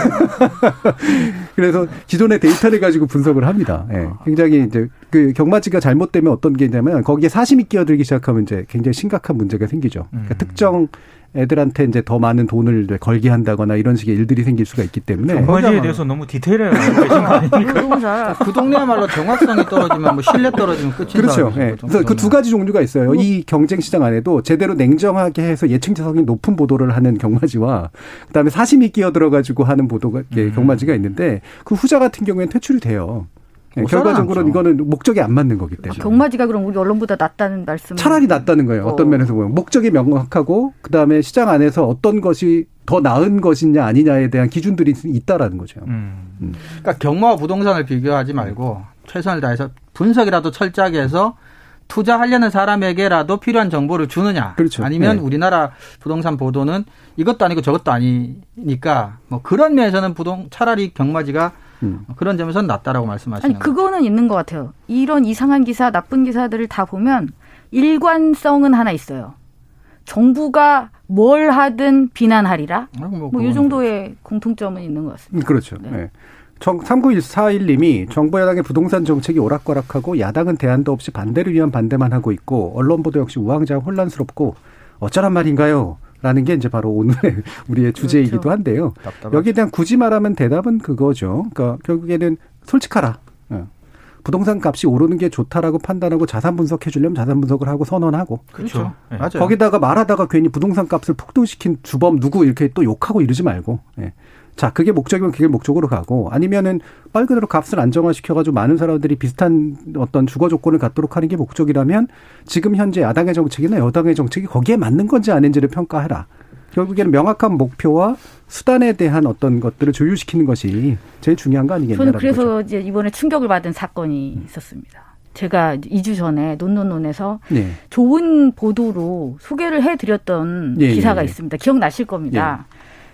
그래서 기존의 데이터를 가지고 분석을 합니다. 예. 굉장히 이제 그 경마지가 잘못되면 어떤 게 있냐면 거기에 사심이 끼어들기 시작하면 이제 굉장히 심각한 문제가 생기죠. 그러니까 음. 특정 애들한테 이제 더 많은 돈을 걸게 한다거나 이런 식의 일들이 생길 수가 있기 때문에 경마지에. 대해서 너무 디테일하게? 너무 잘. 그 동네야말로 정확성이 떨어지면 뭐 신뢰 떨어지면 끝인 그렇죠. 예. 그래서 그 두 가지 종류가 있어요. 이 경쟁 시장 안에도 제대로 냉정하게 해서 예측성이 높은 보도를 하는 경마지와 그다음에 사심이 끼어 들어 가지고 하는 보도가 예, 음. 경마지가 있는데 그 후자 같은 경우에는 퇴출이 돼요. 예, 못 결과적으로 살아남죠. 이거는 목적이 안 맞는 거기 때문에. 경마지가 그럼 우리 언론보다 낫다는 말씀? 차라리 낫다는 거예요. 어떤 어. 면에서 보면 목적이 명확하고 그 다음에 시장 안에서 어떤 것이 더 나은 것이냐 아니냐에 대한 기준들이 있다라는 거죠. 음. 그러니까 경마와 부동산을 비교하지 말고 최선을 다해서 분석이라도 철저하게 해서 투자하려는 사람에게라도 필요한 정보를 주느냐. 그렇죠. 아니면 네. 우리나라 부동산 보도는 이것도 아니고 저것도 아니니까 뭐 그런 면에서는 부동 차라리 경마지가 음. 그런 점에서는 낫다라고 말씀하시는 아니 거죠. 그거는 있는 것 같아요. 이런 이상한 기사, 나쁜 기사들을 다 보면 일관성은 하나 있어요. 정부가 뭘 하든 비난하리라. 뭐, 뭐 그거는 이 정도의 공통점은 있는 것 같습니다. 음, 그렇죠. 네. 네. 3941님이 정부 여당의 부동산 정책이 오락가락하고 야당은 대안도 없이 반대를 위한 반대만 하고 있고 언론 보도 역시 우왕좌왕 혼란스럽고 어쩌란 말인가요? 라는 게 이제 바로 오늘의 우리의 주제이기도 그렇죠. 한데요. 답답하죠. 여기에 대한 굳이 말하면 대답은 그거죠. 그러니까 결국에는 솔직하라. 예. 부동산 값이 오르는 게 좋다라고 판단하고 자산 분석해 주려면 자산 분석을 하고 선언하고 그렇죠. 네. 맞아요. 거기다가 말하다가 괜히 부동산 값을 폭등시킨 주범 누구 이렇게 또 욕하고 이러지 말고. 예. 자, 그게 목적이면 그게 목적으로 가고 아니면은 말 그대로 값을 안정화시켜가지고 많은 사람들이 비슷한 어떤 주거 조건을 갖도록 하는 게 목적이라면 지금 현재 야당의 정책이나 여당의 정책이 거기에 맞는 건지 아닌지를 평가해라. 결국에는 명확한 목표와 수단에 대한 어떤 것들을 조율시키는 것이 제일 중요한 거 저는 아니겠냐는 그래서 거죠. 이제 이번에 충격을 받은 사건이 있었습니다. 제가 2주 전에 논논논에서 네. 좋은 보도로 소개를 해드렸던 예, 기사가 예, 예. 있습니다. 기억나실 겁니다.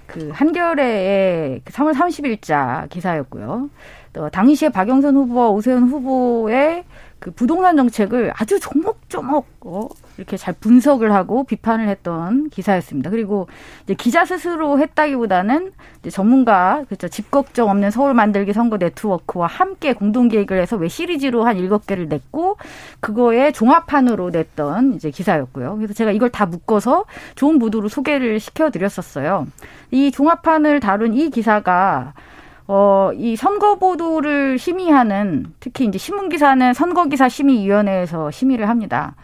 그 한겨레의 그 3월 30일자 기사였고요. 또 당시에 박영선 후보와 오세훈 후보의 그 부동산 정책을 아주 조목조목 어, 이렇게 잘 분석을 하고 비판을 했던 기사였습니다. 그리고 이제 기자 스스로 했다기보다는 이제 전문가 그렇죠 집 걱정 없는 서울 만들기 선거 네트워크와 함께 공동 기획을 해서 왜 시리즈로 한 일곱 개를 냈고 그거에 종합판으로 냈던 이제 기사였고요. 그래서 제가 이걸 다 묶어서 좋은 보도로 소개를 시켜드렸었어요. 이 종합판을 다룬 이 기사가 어, 이 선거 보도를 심의하는 특히 이제 신문 기사는 선거 기사 심의위원회에서 심의를 합니다.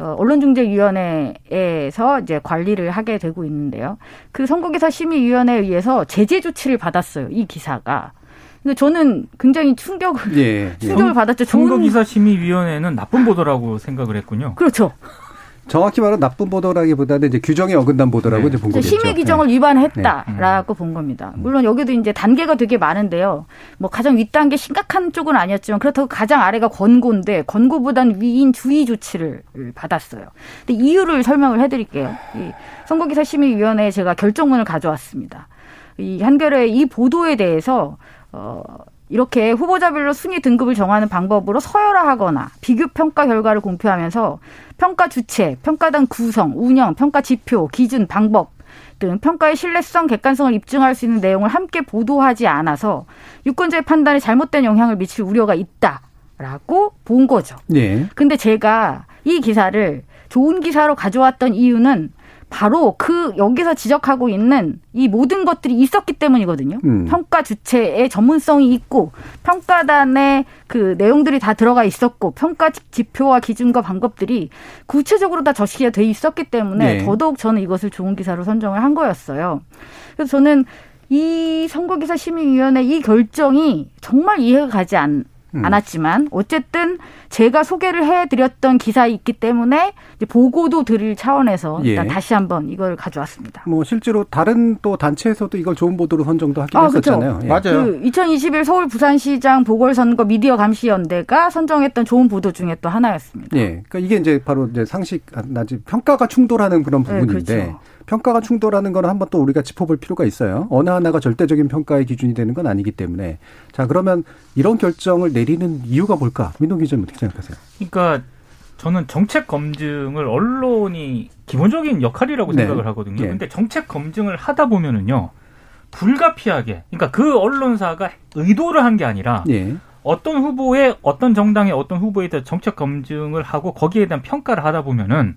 어, 언론중재위원회에서 이제 관리를 하게 되고 있는데요. 그 선거기사 심의위원회에 의해서 제재 조치를 받았어요. 이 기사가. 근데 저는 굉장히 충격을 예. 예. 충격을 받았죠. 선거기사 심의위원회는 나쁜 보도라고 생각을 했군요. 그렇죠. 정확히 말하면 나쁜 보도라기보다는 이제 규정에 어긋난 보도라고 네. 이제 본 거겠죠. 심의 규정을 네. 위반했다라고 본 겁니다. 물론 여기도 이제 단계가 되게 많은데요. 뭐 가장 윗단계 심각한 쪽은 아니었지만 그렇다고 가장 아래가 권고인데 권고보단 위인 주의 조치를 받았어요. 근데 이유를 설명을 해드릴게요. 이 선거기사 심의위원회에 제가 결정문을 가져왔습니다. 이 한겨레의 이 보도에 대해서 어. 이렇게 후보자별로 순위 등급을 정하는 방법으로 서열화하거나 비교 평가 결과를 공표하면서 평가 주체, 평가단 구성, 운영, 평가 지표, 기준, 방법 등 평가의 신뢰성, 객관성을 입증할 수 있는 내용을 함께 보도하지 않아서 유권자의 판단에 잘못된 영향을 미칠 우려가 있다라고 본 거죠. 예. 근데 제가 이 기사를 좋은 기사로 가져왔던 이유는 바로 그 여기서 지적하고 있는 이 모든 것들이 있었기 때문이거든요. 음. 평가 주체의 전문성이 있고 평가단의 그 내용들이 다 들어가 있었고 평가 지표와 기준과 방법들이 구체적으로 다 적시가 돼 있었기 때문에 네. 더더욱 저는 이것을 좋은 기사로 선정을 한 거였어요. 그래서 저는 이 선거기사 심의위원회 이 결정이 정말 이해가 가지 않, 음. 않았지만 어쨌든 제가 소개를 해드렸던 기사에 있기 때문에 이제 보고도 드릴 차원에서 일단 예. 다시 한번 이걸 가져왔습니다. 뭐 실제로 다른 또 단체에서도 이걸 좋은 보도로 선정도 하긴 아, 했었잖아요. 예. 맞아요. 그 2021 서울 부산시장 보궐선거 미디어 감시연대가 선정했던 좋은 보도 중에 또 하나였습니다. 예. 그러니까 이게 이제 바로 이제 상식, 아, 나지 평가가 충돌하는 그런 네, 부분인데 그렇죠. 평가가 충돌하는 거는 한번 또 우리가 짚어볼 필요가 있어요. 어느 하나가 절대적인 평가의 기준이 되는 건 아니기 때문에 자 그러면 이런 결정을 내리는 이유가 뭘까? 민동 기자님 어떻게 생각하세요? 그러니까 저는 정책 검증을 언론이 기본적인 역할이라고 네. 생각을 하거든요. 예. 근데 정책 검증을 하다 보면은요. 불가피하게 그러니까 그 언론사가 의도를 한 게 아니라 예. 어떤 후보의 어떤 정당의 어떤 후보에 대해 정책 검증을 하고 거기에 대한 평가를 하다 보면은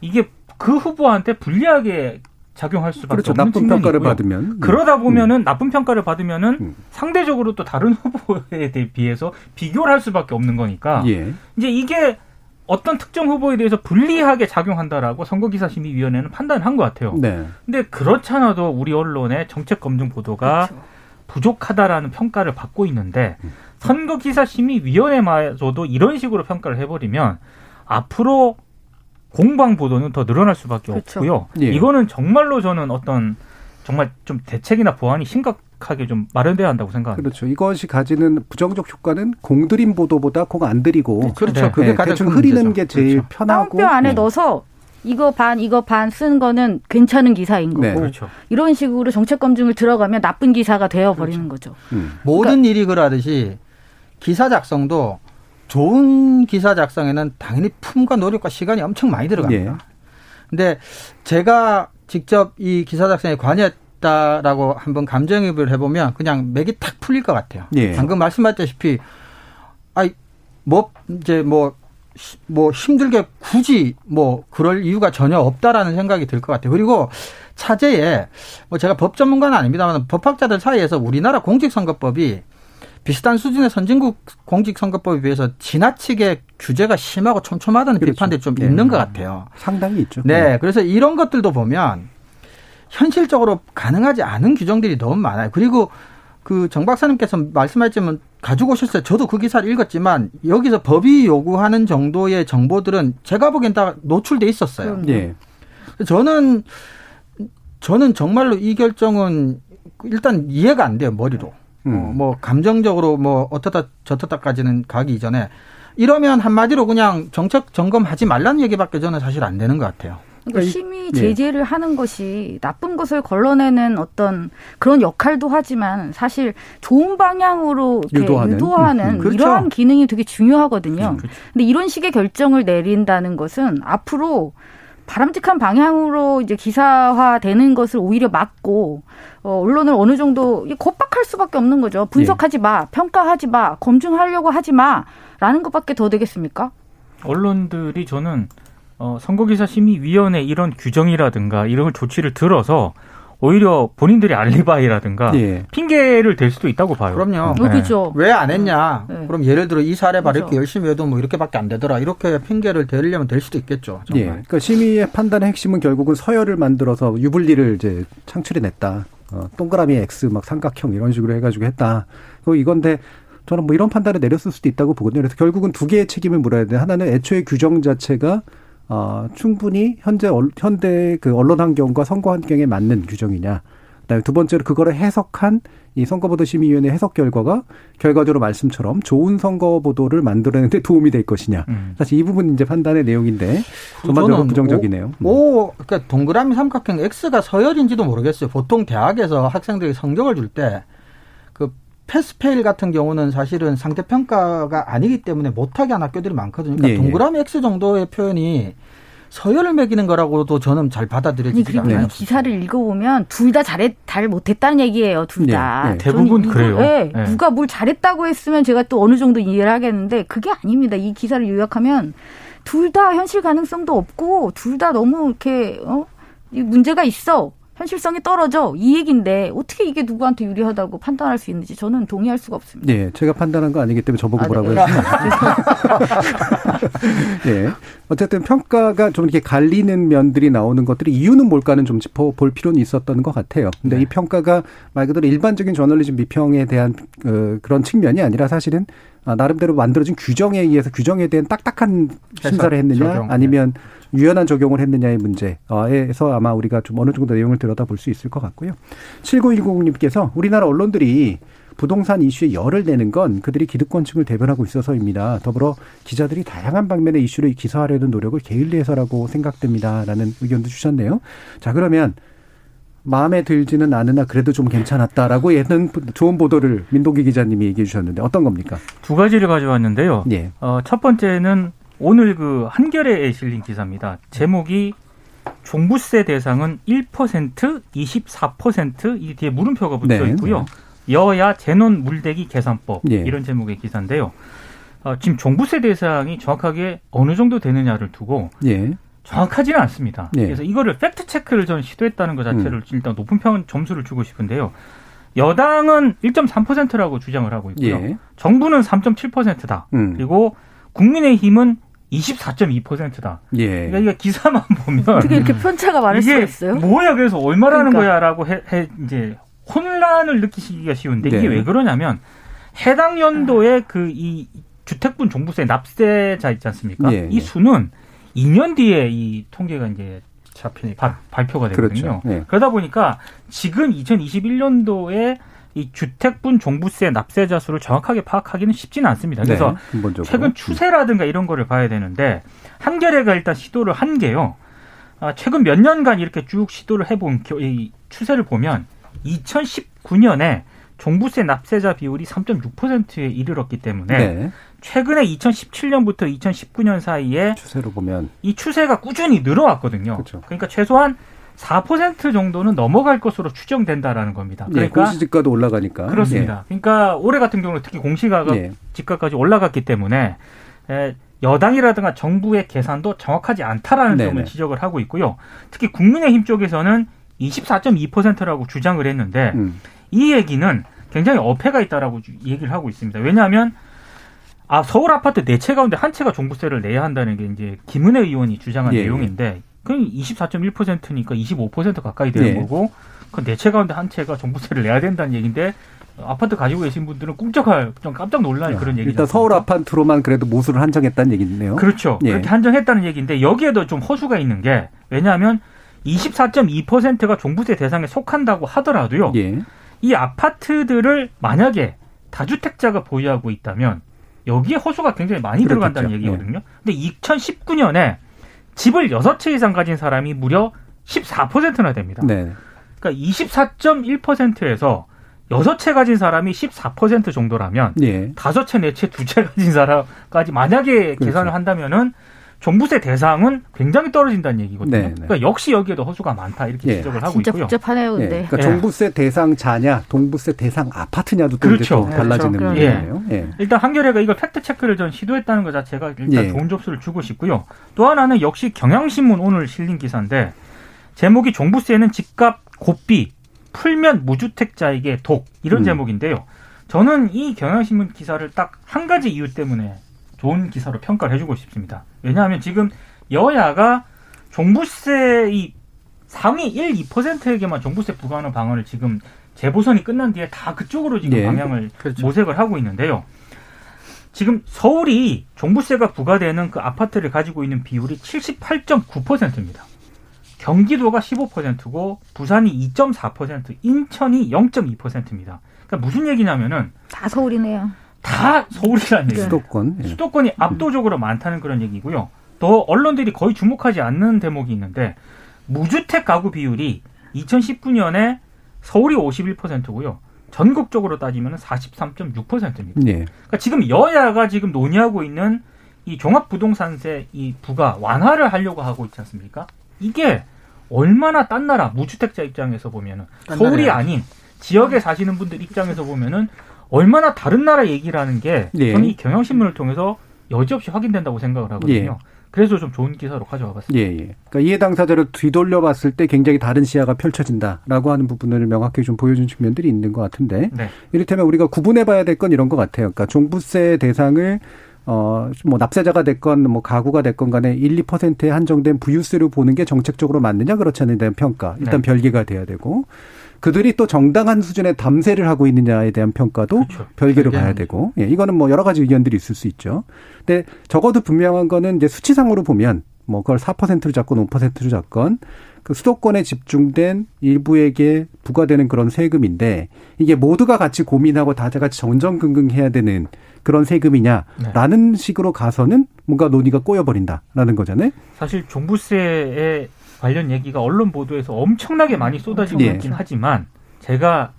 이게 그 후보한테 불리하게 작용할 수밖에 그렇죠. 없는 나쁜 평가를 있고요. 받으면 그러다 보면은 나쁜 평가를 받으면은 음. 상대적으로 또 다른 후보에 대해 비해서 비교를 할 수밖에 없는 거니까 예. 이제 이게 어떤 특정 후보에 대해서 불리하게 작용한다라고 선거기사심의위원회는 판단을 한것 같아요. 네. 근데 그렇잖아도 우리 언론의 정책 검증 보도가 그렇죠. 부족하다라는 평가를 받고 있는데 선거기사심의위원회마저도 이런 식으로 평가를 해버리면 앞으로 공방 보도는 더 늘어날 수밖에 그렇죠. 없고요. 예. 이거는 정말로 저는 어떤 정말 좀 대책이나 보완이 심각하게 좀 마련돼야 한다고 생각합니다. 그렇죠. 이것이 가지는 부정적 효과는 공들인 보도보다 공 안 들이고 그렇죠. 네. 그게 네, 가장 대충 흐리는 문제죠. 게 제일 그렇죠. 편하고 다운표 안에 네. 넣어서 이거 반 이거 반 쓴 거는 괜찮은 기사인 거고 네. 그렇죠. 이런 식으로 정책 검증을 들어가면 나쁜 기사가 되어 버리는 거죠. 음. 모든 일이 그러하듯이 기사 작성도 좋은 기사 작성에는 당연히 품과 노력과 시간이 엄청 많이 들어갑니다. 예. 근데 제가 직접 이 기사 작성에 관여했다라고 한번 감정입을 해보면 그냥 맥이 탁 풀릴 것 같아요. 예. 방금 말씀하셨다시피 아이 뭐 이제 뭐 시- 뭐 힘들게 굳이 뭐 그럴 이유가 전혀 없다라는 생각이 들 것 같아요. 그리고 차제에 뭐 제가 법 전문가는 아닙니다만 법학자들 사이에서 우리나라 공직선거법이 비슷한 수준의 선진국 공직선거법에 비해서 지나치게 규제가 심하고 촘촘하다는 그렇죠. 비판들이 좀 네. 있는 것 같아요. 상당히 있죠. 네, 그래서 이런 것들도 보면 현실적으로 가능하지 않은 규정들이 너무 많아요. 그리고 그 정 박사님께서 말씀하셨지만 가지고 오셨어요. 저도 그 기사를 읽었지만 여기서 법이 요구하는 정도의 정보들은 제가 보기엔 다 노출돼 있었어요. 예. 저는 저는 정말로 이 결정은 일단 이해가 안 돼요 머리로. 음. 어, 뭐 감정적으로 뭐 어떻다 저떻다까지는 가기 이전에 이러면 한마디로 그냥 정책 점검하지 말라는 얘기밖에 저는 사실 안 되는 것 같아요. 그러니까 이- 심의 예. 제재를 하는 것이 나쁜 것을 걸러내는 어떤 그런 역할도 하지만 사실 좋은 방향으로 이렇게 유도하는. 유도하는, 음, 음. 그렇죠. 이러한 기능이 되게 중요하거든요. 그렇죠. 근데 이런 식의 결정을 내린다는 것은 앞으로 바람직한 방향으로 이제 기사화되는 것을 오히려 막고 어, 언론을 어느 정도 이 겁박할 수밖에 없는 거죠. 분석하지 마, 평가하지 마, 검증하려고 하지 마라는 것밖에 더 되겠습니까? 언론들이 저는 어, 선거기사 심의위원회 이런 규정이라든가 이런 조치를 들어서 오히려 본인들이 알리바이라든가 예. 핑계를 댈 수도 있다고 봐요. 그럼요. 어, 그렇죠. 왜 안 했냐? 네. 그럼 예를 들어 이 사례 봐 그렇죠. 이렇게 열심히 해도 뭐 이렇게밖에 안 되더라. 이렇게 핑계를 대려면 될 수도 있겠죠. 정말. 예. 그러니까 심의의 판단의 핵심은 결국은 서열을 만들어서 유불리를 이제 창출해냈다. 어, 동그라미 X 막 삼각형 이런 식으로 해가지고 했다. 그 이건데 저는 뭐 이런 판단을 내렸을 수도 있다고 보거든요. 그래서 결국은 두 개의 책임을 물어야 돼. 하나는 애초에 규정 자체가 어, 충분히 현재 얼- 현대 그 언론 환경과 선거 환경에 맞는 규정이냐. 그다음에 두 번째로 그거를 해석한 이 선거보도 심의위원회 해석 결과가 결과적으로 말씀처럼 좋은 선거 보도를 만들어내는데 도움이 될 것이냐. 음. 사실 이 부분 이제 판단의 내용인데 전반적으로 저는 부정적이네요. 음. 오, 그러니까 동그라미 삼각형 X가 서열인지도 모르겠어요. 보통 대학에서 학생들이 성적을 줄때그 패스페일 같은 경우는 사실은 상대 평가가 아니기 때문에 못하게 한 학교들이 많거든요. 그러니까 예, 예. 동그라미 X 정도의 표현이 서열을 매기는 거라고도 저는 잘 받아들여지지 그리고 않아요. 이 기사를 읽어보면 둘 다 잘했 잘 못했다는 얘기예요. 둘 다. 예, 예. 대부분 이거- 그래요. 예, 예. 누가 뭘 잘했다고 했으면 제가 또 어느 정도 이해를 하겠는데 그게 아닙니다. 이 기사를 요약하면 둘 다 현실 가능성도 없고 둘 다 너무 이렇게 어? 이 문제가 있어. 현실성이 떨어져 이 얘기인데 어떻게 이게 누구한테 유리하다고 판단할 수 있는지 저는 동의할 수가 없습니다. 예, 제가 판단한 거 아니기 때문에 저보고 아, 뭐라고 네. 하시면 예. 어쨌든 평가가 좀 이렇게 갈리는 면들이 나오는 것들이 이유는 뭘까는 좀 짚어볼 필요는 있었던 것 같아요. 근데 네. 이 평가가 말 그대로 일반적인 저널리즘 비평에 대한 어, 그런 측면이 아니라 사실은 아, 나름대로 만들어진 규정에 의해서 규정에 대한 딱딱한 심사를 했느냐 적용, 네. 아니면 유연한 적용을 했느냐의 문제에서 아마 우리가 좀 어느 정도 내용을 들여다볼 수 있을 것 같고요. 7910님께서 우리나라 언론들이 부동산 이슈에 열을 내는 건 그들이 기득권층을 대변하고 있어서입니다. 더불어 기자들이 다양한 방면의 이슈를 기사하려는 노력을 게을리해서라고 생각됩니다 라는 의견도 주셨네요. 자 그러면 마음에 들지는 않으나 그래도 좀 괜찮았다라고 예는 좋은 보도를 민동기 기자님이 얘기해 주셨는데 어떤 겁니까? 두 가지를 가져왔는데요. 예. 어, 첫 번째는 오늘 그 한겨레에 실린 기사입니다. 제목이 종부세 대상은 1%, 24%, 이 뒤에 물음표가 붙어 네, 있고요. 여야 재논 물대기 계산법 예. 이런 제목의 기사인데요. 어, 지금 종부세 대상이 정확하게 어느 정도 되느냐를 두고 예. 정확하지는 않습니다. 예. 그래서 이거를 팩트 체크를 전 시도했다는 것 자체를 음. 일단 높은 평 점수를 주고 싶은데요. 여당은 1.3%라고 주장을 하고 있고요. 예. 정부는 3.7%다. 음. 그리고 국민의힘은 24.2%다. 예. 그러니까 이게 기사만 보면 어떻게 이렇게 편차가 많을 수가 이게 있어요? 뭐야 그래서 얼마라는 그러니까. 거야라고 해, 해 이제 혼란을 느끼시기가 쉬운데 네. 이게 왜 그러냐면 해당 연도에 그이 주택분 종부세 납세자 있지 않습니까? 예, 이 예. 수는 2년 뒤에 이 통계가 이제 잡히니까. 바- 발표가 되거든요. 그렇죠. 예. 그러다 보니까 지금 2021년도에 이 주택분 종부세 납세자 수를 정확하게 파악하기는 쉽지는 않습니다. 그래서 네. 최근 추세라든가 이런 거를 봐야 되는데 한겨레가 일단 시도를 한 게요. 아, 최근 몇 년간 이렇게 쭉 시도를 해본 겨- 이 추세를 보면 2019년에 종부세 납세자 비율이 3.6%에 이르렀기 때문에 네. 최근에 2017년부터 2019년 사이에 추세로 보면 이 추세가 꾸준히 늘어왔거든요. 그렇죠. 그러니까 최소한 4% 정도는 넘어갈 것으로 추정된다라는 겁니다. 예, 그러니까 공시지가도 올라가니까 그렇습니다. 그러니까 올해 같은 경우는 특히 공시가가 예. 집가까지 올라갔기 때문에 에, 여당이라든가 정부의 계산도 정확하지 않다라는 네네. 점을 지적을 하고 있고요. 특히 국민의힘 쪽에서는 24.2%라고 주장을 했는데 음. 이 얘기는 굉장히 어폐가 있다라고 주- 얘기를 하고 있습니다. 왜냐하면 아 서울 아파트 네 채 가운데 한 채가 종부세를 내야 한다는 게 이제 김은혜 의원이 주장한 예. 내용인데 그럼 24.1%니까 25% 가까이 되는 예. 거고 그 네 채 가운데 한 채가 종부세를 내야 된다는 얘기인데 아파트 가지고 계신 분들은 꿈쩍할 좀 깜짝 놀랄 그런 얘기죠. 일단 서울 아파트로만 그래도 모수를 한정했다는 얘기네요. 그렇죠. 예. 그렇게 한정했다는 얘기인데 여기에도 좀 허수가 있는 게 왜냐하면 24.2%가 종부세 대상에 속한다고 하더라도요. 예. 이 아파트들을 만약에 다주택자가 보유하고 있다면 여기에 허수가 굉장히 많이 그렇겠죠. 들어간다는 얘기거든요. 근데 2019년에 집을 6채 이상 가진 사람이 무려 14%나 됩니다. 네. 그러니까 24.1%에서 6채 가진 사람이 14% 정도라면 예. 다섯 채, 네 채, 두채 가진 사람까지 만약에 그렇죠. 계산을 한다면은 종부세 대상은 굉장히 떨어진다는 얘기거든요. 네, 네. 그러니까 역시 여기에도 허수가 많다 이렇게 예. 지적을 하고 진짜 있고요. 복잡하네요, 예. 근데. 그러니까 예. 종부세 대상 자냐, 동부세 대상 아파트냐도 또 그렇죠. 달라지는 그렇죠. 문제네요. 예. 일단 한겨레가 이걸 팩트 체크를 전 시도했다는 것 자체가 일단 예. 좋은 접수를 주고 싶고요. 또 하나는 역시 경향신문 오늘 실린 기사인데 제목이 종부세는 집값 고삐 풀면 무주택자에게 독 이런 음. 제목인데요. 저는 이 경향신문 기사를 딱 한 가지 이유 때문에 좋은 기사로 평가를 해주고 싶습니다. 왜냐하면 지금 여야가 종부세 이 상위 1, 2%에게만 종부세 부과하는 방안을 지금 재보선이 끝난 뒤에 다 그쪽으로 지금 예. 방향을 그렇죠. 모색을 하고 있는데요. 지금 서울이 종부세가 부과되는 그 아파트를 가지고 있는 비율이 78.9%입니다. 경기도가 15%고 부산이 2.4%, 인천이 0.2%입니다. 그러니까 무슨 얘기냐면은 다 서울이네요. 다 서울이라는 얘기예요. 수도권. 예. 수도권이 압도적으로 많다는 그런 얘기고요. 또 언론들이 거의 주목하지 않는 대목이 있는데 무주택 가구 비율이 2019년에 서울이 51%고요. 전국적으로 따지면 43.6%입니다. 예. 그러니까 지금 여야가 지금 논의하고 있는 이 종합부동산세 이 부가 완화를 하려고 하고 있지 않습니까? 이게 얼마나 딴 나라 무주택자 입장에서 보면은 딴 서울이. 아닌 지역에 사시는 분들 입장에서 보면은 얼마나 다른 나라 얘기라는 게 예. 저는 이 경향신문을 통해서 여지없이 확인된다고 생각을 하거든요. 예. 그래서 좀 좋은 기사로 가져와 봤습니다. 예, 예. 그러니까 이해 당사자를 뒤돌려 봤을 때 굉장히 다른 시야가 펼쳐진다라고 하는 부분을 명확히 좀 보여준 측면들이 있는 것 같은데 네. 이를테면 우리가 구분해 봐야 될 건 이런 것 같아요. 그러니까 종부세 대상을 어, 뭐 납세자가 됐건 뭐 가구가 됐건 간에 1, 2%에 한정된 부유세로 보는 게 정책적으로 맞느냐 그렇지 않느냐에 대한 평가 일단 네. 별개가 돼야 되고 그들이 또 정당한 수준의 담세를 하고 있느냐에 대한 평가도 그렇죠. 별개로 별개는 봐야 되고 예, 이거는 뭐 여러 가지 의견들이 있을 수 있죠. 근데 적어도 분명한 거는 이제 수치상으로 보면 뭐 그걸 4%로 잡건 5%로 잡건 그 수도권에 집중된 일부에게 부과되는 그런 세금인데 이게 모두가 같이 고민하고 다 같이 정정긍긍 해야 되는 그런 세금이냐라는 식으로 가서는 뭔가 논의가 꼬여버린다라는 거잖아요. 사실 종부세에 관련 얘기가 언론 보도에서 엄청나게 많이 쏟아지고 예. 있긴 하지만 제가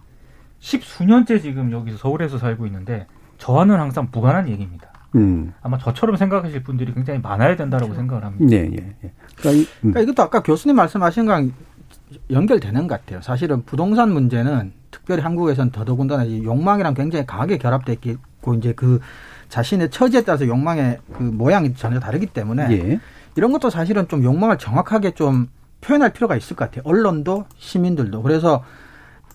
십수년째 지금 여기서 서울에서 살고 있는데 저와는 항상 무관한 얘기입니다. 음. 아마 저처럼 생각하실 분들이 굉장히 많아야 된다라고 생각을 합니다. 예, 예, 예. 그러니까 이, 음. 그러니까 이것도 아까 교수님 말씀하신 거랑 연결되는 것 같아요. 사실은 부동산 문제는 특별히 한국에서는 더더군다나 이 욕망이랑 굉장히 강하게 결합돼 있고 이제 그 자신의 처지에 따라서 욕망의 그 모양이 전혀 다르기 때문에 예. 이런 것도 사실은 좀 욕망을 정확하게 좀 표현할 필요가 있을 것 같아요. 언론도 시민들도. 그래서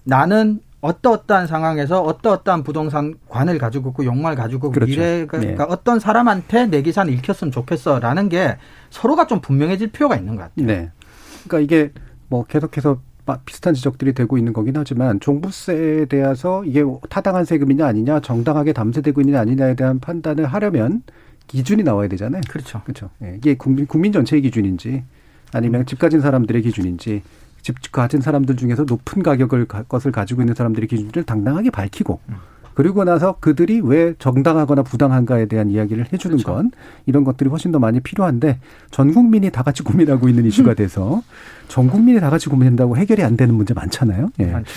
나는 어떠어떠한 상황에서 어떠어떠한 부동산 관을 가지고 있고 욕망을 가지고 그렇죠. 미래가 네. 그러니까 어떤 사람한테 내 기사는 읽혔으면 좋겠어라는 게 서로가 좀 분명해질 필요가 있는 것 같아요. 네. 그러니까 이게 뭐 계속해서 마- 비슷한 지적들이 되고 있는 거긴 하지만 종부세에 대해서 이게 타당한 세금이냐 아니냐 정당하게 담세되고 있느냐 아니냐에 대한 판단을 하려면 기준이 나와야 되잖아요. 그렇죠. 그렇죠. 예, 이게 국민, 국민 전체의 기준인지 아니면 집 가진 사람들의 기준인지 집 가진 사람들 중에서 높은 가격을 가- 것을 가지고 있는 사람들의 기준을 당당하게 밝히고 그리고 나서 그들이 왜 정당하거나 부당한가에 대한 이야기를 해주는 그렇죠. 건 이런 것들이 훨씬 더 많이 필요한데 전 국민이 다 같이 고민하고 있는 이슈가 돼서 전 국민이 다 같이 고민한다고 해결이 안 되는 문제 많잖아요. 예. 많죠.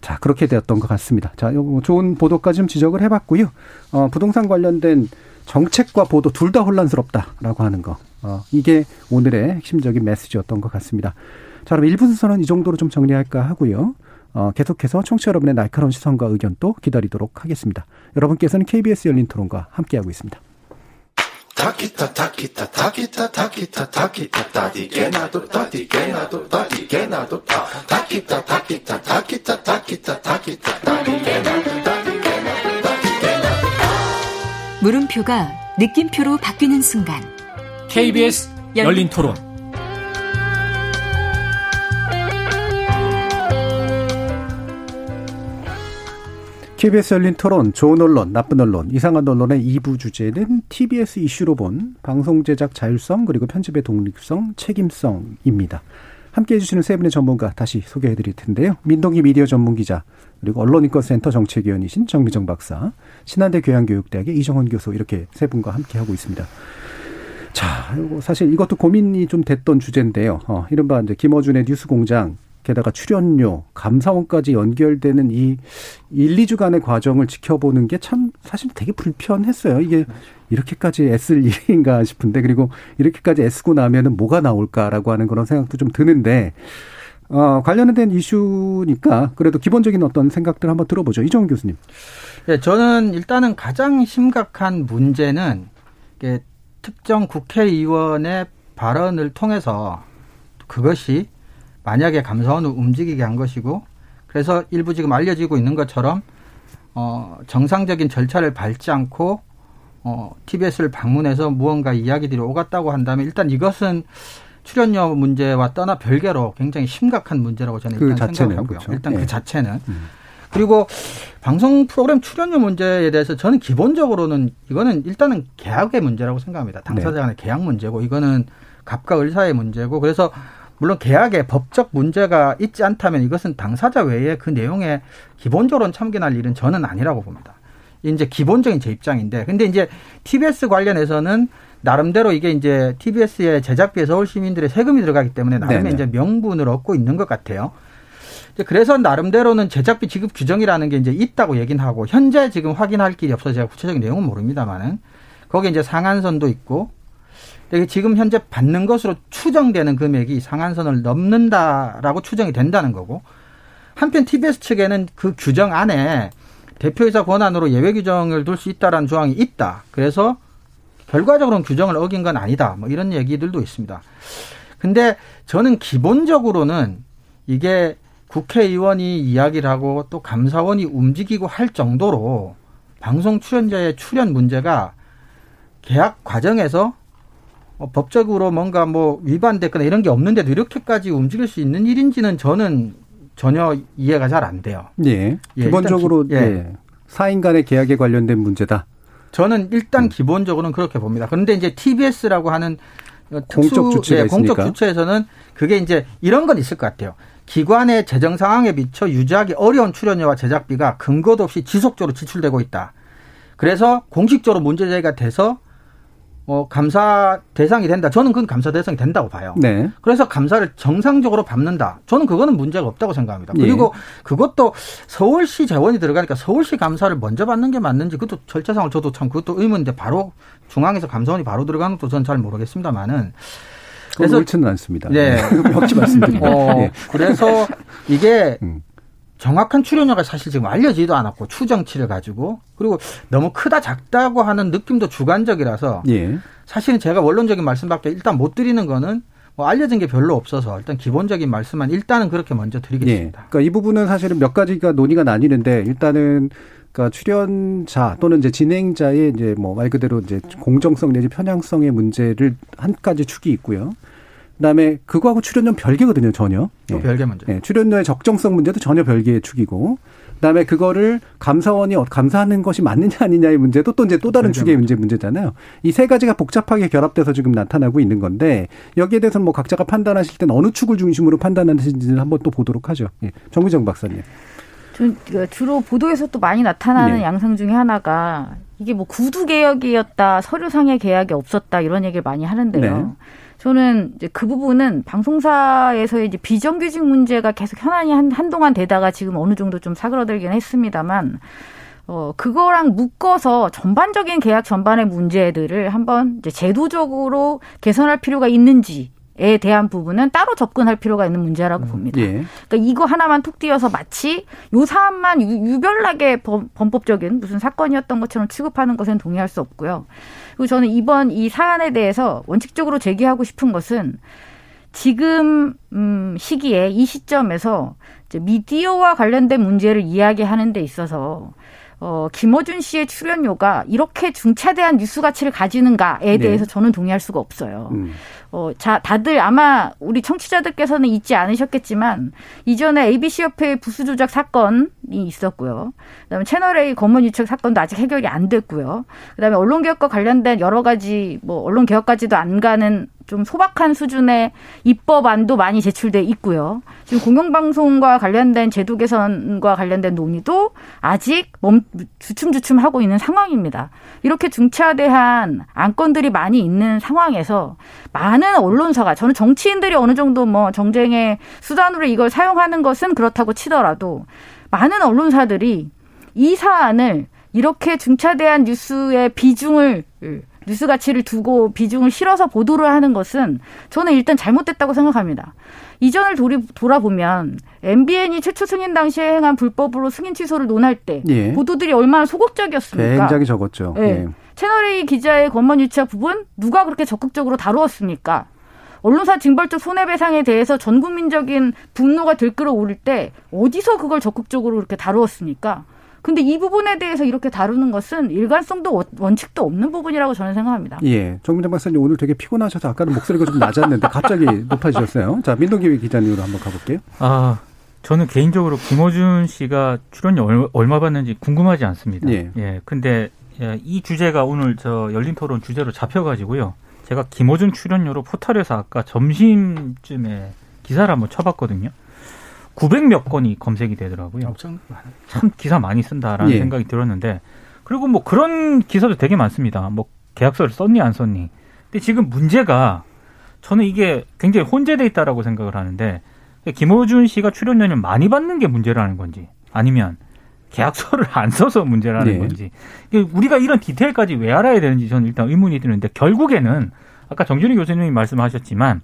자, 그렇게 되었던 것 같습니다. 자, 좋은 보도까지 좀 지적을 해봤고요. 어, 부동산 관련된 정책과 보도 둘 다 혼란스럽다라고 하는 거. 어, 이게 오늘의 핵심적인 메시지였던 것 같습니다. 자, 그럼 1부 순서는 이 정도로 좀 정리할까 하고요. 어, 계속해서 청취자 여러분의 날카로운 시선과 의견 또 기다리도록 하겠습니다. 여러분께서는 KBS 열린 토론과 함께하고 있습니다. 물음표가 느낌표로 바뀌는 순간 KBS 열린 토론. KBS 열린 토론, 좋은 언론, 나쁜 언론, 이상한 언론의 2부 주제는 TBS 이슈로 본 방송 제작 자율성 그리고 편집의 독립성, 책임성입니다. 함께해 주시는 세 분의 전문가 다시 소개해 드릴 텐데요. 민동기 미디어 전문 기자, 그리고 언론인권센터 정책위원이신 정미정 박사, 신한대 교양교육대학의 이정원 교수 이렇게 세 분과 함께 하고 있습니다. 자, 사실 이것도 고민이 좀 됐던 주제인데요. 어, 이른바 이제 김어준의 뉴스 공장, 게다가 출연료, 감사원까지 연결되는 이 1, 2주간의 과정을 지켜보는 게 참 사실 되게 불편했어요. 이게 이렇게까지 애쓸 일인가 싶은데, 그리고 이렇게까지 애쓰고 나면은 뭐가 나올까라고 하는 그런 생각도 좀 드는데, 어, 관련된 이슈니까 그래도 기본적인 어떤 생각들 한번 들어보죠. 이정훈 교수님. 예, 저는 일단은 가장 심각한 문제는 특정 국회의원의 발언을 통해서 그것이 만약에 감사원을 움직이게 한 것이고 그래서 일부 지금 알려지고 있는 것처럼 어 정상적인 절차를 밟지 않고 어 TBS를 방문해서 무언가 이야기들이 오갔다고 한다면 일단 이것은 출연료 문제와 떠나 별개로 굉장히 심각한 문제라고 저는 그 일단 생각하고요. 그렇죠. 일단 예. 그 자체는 그리고 방송 프로그램 출연료 문제에 대해서 저는 기본적으로는 이거는 일단은 계약의 문제라고 생각합니다. 당사자 간의 계약 문제고 이거는 갑과 을사의 문제고 그래서 물론 계약에 법적 문제가 있지 않다면 이것은 당사자 외에 그 내용에 기본적으로는 참견할 일은 저는 아니라고 봅니다. 이제 기본적인 제 입장인데 근데 이제 TBS 관련해서는 나름대로 이게 이제 TBS의 제작비에 서울 시민들의 세금이 들어가기 때문에 나름의 네네. 이제 명분을 얻고 있는 것 같아요. 그래서 나름대로는 제작비 지급 규정이라는 게 이제 있다고 얘기는 하고 현재 지금 확인할 길이 없어서 제가 구체적인 내용은 모릅니다만은 거기에 이제 상한선도 있고 지금 현재 받는 것으로 추정되는 금액이 상한선을 넘는다라고 추정이 된다는 거고 한편 TBS 측에는 그 규정 안에 대표이사 권한으로 예외 규정을 둘 수 있다라는 조항이 있다. 그래서 결과적으로는 규정을 어긴 건 아니다. 뭐 이런 얘기들도 있습니다. 근데 저는 기본적으로는 이게 국회의원이 이야기를 하고 또 감사원이 움직이고 할 정도로 방송 출연자의 출연 문제가 계약 과정에서 어, 법적으로 뭔가 뭐 위반됐거나 이런 게 없는데도 이렇게까지 움직일 수 있는 일인지는 저는 전혀 이해가 잘 안 돼요. 예. 예, 기본적으로 기- 예. 예. 사인 간의 계약에 관련된 문제다. 저는 일단 음. 기본적으로는 그렇게 봅니다. 그런데 이제 TBS라고 하는 공적 주체가 예, 공적. 주체에서는 그게 이제 이런 건 있을 것 같아요. 기관의 재정 상황에 비춰 유지하기 어려운 출연료와 제작비가 근거도 없이 지속적으로 지출되고 있다. 그래서 공식적으로 문제 제기가 돼서 어, 감사 대상이 된다. 저는 그건 감사 대상이 된다고 봐요. 네. 그래서 감사를 정상적으로 밟는다. 저는 그거는 문제가 없다고 생각합니다. 예. 그리고 그것도 서울시 재원이 들어가니까 서울시 감사를 먼저 받는 게 맞는지 그것도 절차상을 저도 참 그것도 의문인데 바로 중앙에서 감사원이 바로 들어가는 것도 저는 잘 모르겠습니다만은 그래서 옳지는 않습니다. 네. 역시 말씀드립니다. 어, 예. 그래서 이게 음. 정확한 출연료가 사실 지금 알려지지도 않았고 추정치를 가지고 그리고 너무 크다 작다고 하는 느낌도 주관적이라서 예. 사실은 제가 원론적인 말씀밖에 일단 못 드리는 거는 뭐 알려진 게 별로 없어서 일단 기본적인 말씀만 일단은 그렇게 먼저 예. 드리겠습니다. 그러니까 이 부분은 사실은 몇 가지가 논의가 나뉘는데 일단은 그러니까 출연자 또는 이제 진행자의 이제 뭐 말 그대로 이제 공정성 내지 편향성의 문제를 한 가지 축이 있고요. 그다음에 그거하고 출연료 는 별개거든요, 전혀. 또 예. 별개 문제. 예, 출연료의 적정성 문제도 전혀 별개의 축이고, 그다음에 그거를 감사원이 어- 감사하는 것이 맞느냐 아니냐의 문제도 또 이제 또 다른 축의 문제 문제잖아요. 이 세 가지가 복잡하게 결합돼서 지금 나타나고 있는 건데 여기에 대해서는 뭐 각자가 판단하실 때는 어느 축을 중심으로 판단하시는지는 한번 또 보도록 하죠. 예, 정미정 박사님. 전그 주로 보도에서 또 많이 나타나는 네. 양상 중에 하나가 이게 뭐 구두 개혁이었다, 서류 상의 계약이 없었다 이런 얘기를 많이 하는데요. 네. 저는 이제 그 부분은 방송사에서의 이제 비정규직 문제가 계속 현안이 한, 한동안 되다가 지금 어느 정도 좀 사그러들긴 했습니다만, 어, 그거랑 묶어서 전반적인 계약 전반의 문제들을 한번 이제 제도적으로 개선할 필요가 있는지, 에 대한 부분은 따로 접근할 필요가 있는 문제라고 봅니다. 예. 그러니까 이거 하나만 툭 띄어서 마치 요 사안만 유- 유별나게 범- 범법적인 무슨 사건이었던 것처럼 취급하는 것은 동의할 수 없고요. 그리고 저는 이번 이 사안에 대해서 원칙적으로 제기하고 싶은 것은 지금 음 시기에 이 시점에서 이제 미디어와 관련된 문제를 이야기하는 데 있어서 어 김어준 씨의 출연료가 이렇게 중차대한 뉴스 가치를 가지는가에 네. 대해서 저는 동의할 수가 없어요. 음. 어, 자, 다들 아마 우리 청취자들께서는 잊지 않으셨겠지만 이전에 ABC 협회의 부수 조작 사건이 있었고요. 그다음에 채널 A 검언 유착 사건도 아직 해결이 안 됐고요. 그다음에 언론 개혁과 관련된 여러 가지 뭐 언론 개혁까지도 안 가는 좀 소박한 수준의 입법안도 많이 제출돼 있고요. 지금 공영방송과 관련된 제도 개선과 관련된 논의도 아직 멈 주춤주춤 하고 있는 상황입니다. 이렇게 중차대한 안건들이 많이 있는 상황에서 많은 언론사가 저는 정치인들이 어느 정도 뭐 정쟁의 수단으로 이걸 사용하는 것은 그렇다고 치더라도 많은 언론사들이 이 사안을 이렇게 중차대한 뉴스의 비중을 뉴스 가치를 두고 비중을 실어서 보도를 하는 것은 저는 일단 잘못됐다고 생각합니다. 이전을 돌이, 돌아보면 MBN이 최초 승인 당시에 행한 불법으로 승인 취소를 논할 때 예. 보도들이 얼마나 소극적이었습니까? 굉장히 적었죠. 예. 예. 채널A 기자의 권만 유착 부분 누가 그렇게 적극적으로 다루었습니까? 언론사 징벌적 손해배상에 대해서 전 국민적인 분노가 들끓어 오를 때 어디서 그걸 적극적으로 그렇게 다루었습니까? 근데 이 부분에 대해서 이렇게 다루는 것은 일관성도 원- 원칙도 없는 부분이라고 저는 생각합니다. 예. 정민정 박사님 오늘 되게 피곤하셔서 아까는 목소리가 좀 낮았는데 갑자기 높아지셨어요. 자, 민동기 기자님으로 한번 가볼게요. 아, 저는 개인적으로 김어준 씨가 출연료 얼- 얼마 받는지 궁금하지 않습니다. 예. 근데 예, 이 주제가 오늘 저 열린 토론 주제로 잡혀가지고요. 제가 김어준 출연료로 포털에서 아까 점심쯤에 기사를 한번 쳐봤거든요. 900몇 건이 검색이 되더라고요. 엄청. 참 기사 많이 쓴다라는 예. 생각이 들었는데 그리고 뭐 그런 기사도 되게 많습니다. 뭐 계약서를 썼니 안 썼니. 근데 지금 문제가 저는 이게 굉장히 혼재돼 있다라고 생각을 하는데 김호준 씨가 출연료를 많이 받는 게 문제라는 건지 아니면 계약서를 안 써서 문제라는 네. 건지 우리가 이런 디테일까지 왜 알아야 되는지 저는 일단 의문이 드는데 결국에는 아까 정준희 교수님이 말씀하셨지만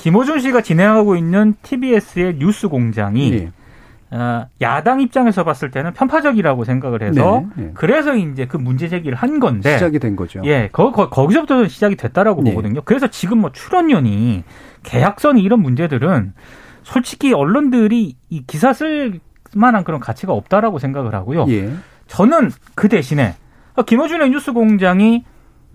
김호준 씨가 진행하고 있는 TBS의 뉴스 공장이 예. 어, 야당 입장에서 봤을 때는 편파적이라고 생각을 해서 네, 네. 그래서 이제 그 문제 제기를 한 건데 시작이 된 거죠. 예, 거, 거, 거기서부터 시작이 됐다라고 네. 보거든요. 그래서 지금 뭐 출연료니 계약선이 이런 문제들은 솔직히 언론들이 이 기사 쓸 만한 그런 가치가 없다라고 생각을 하고요. 예. 저는 그 대신에 김어준의 뉴스 공장이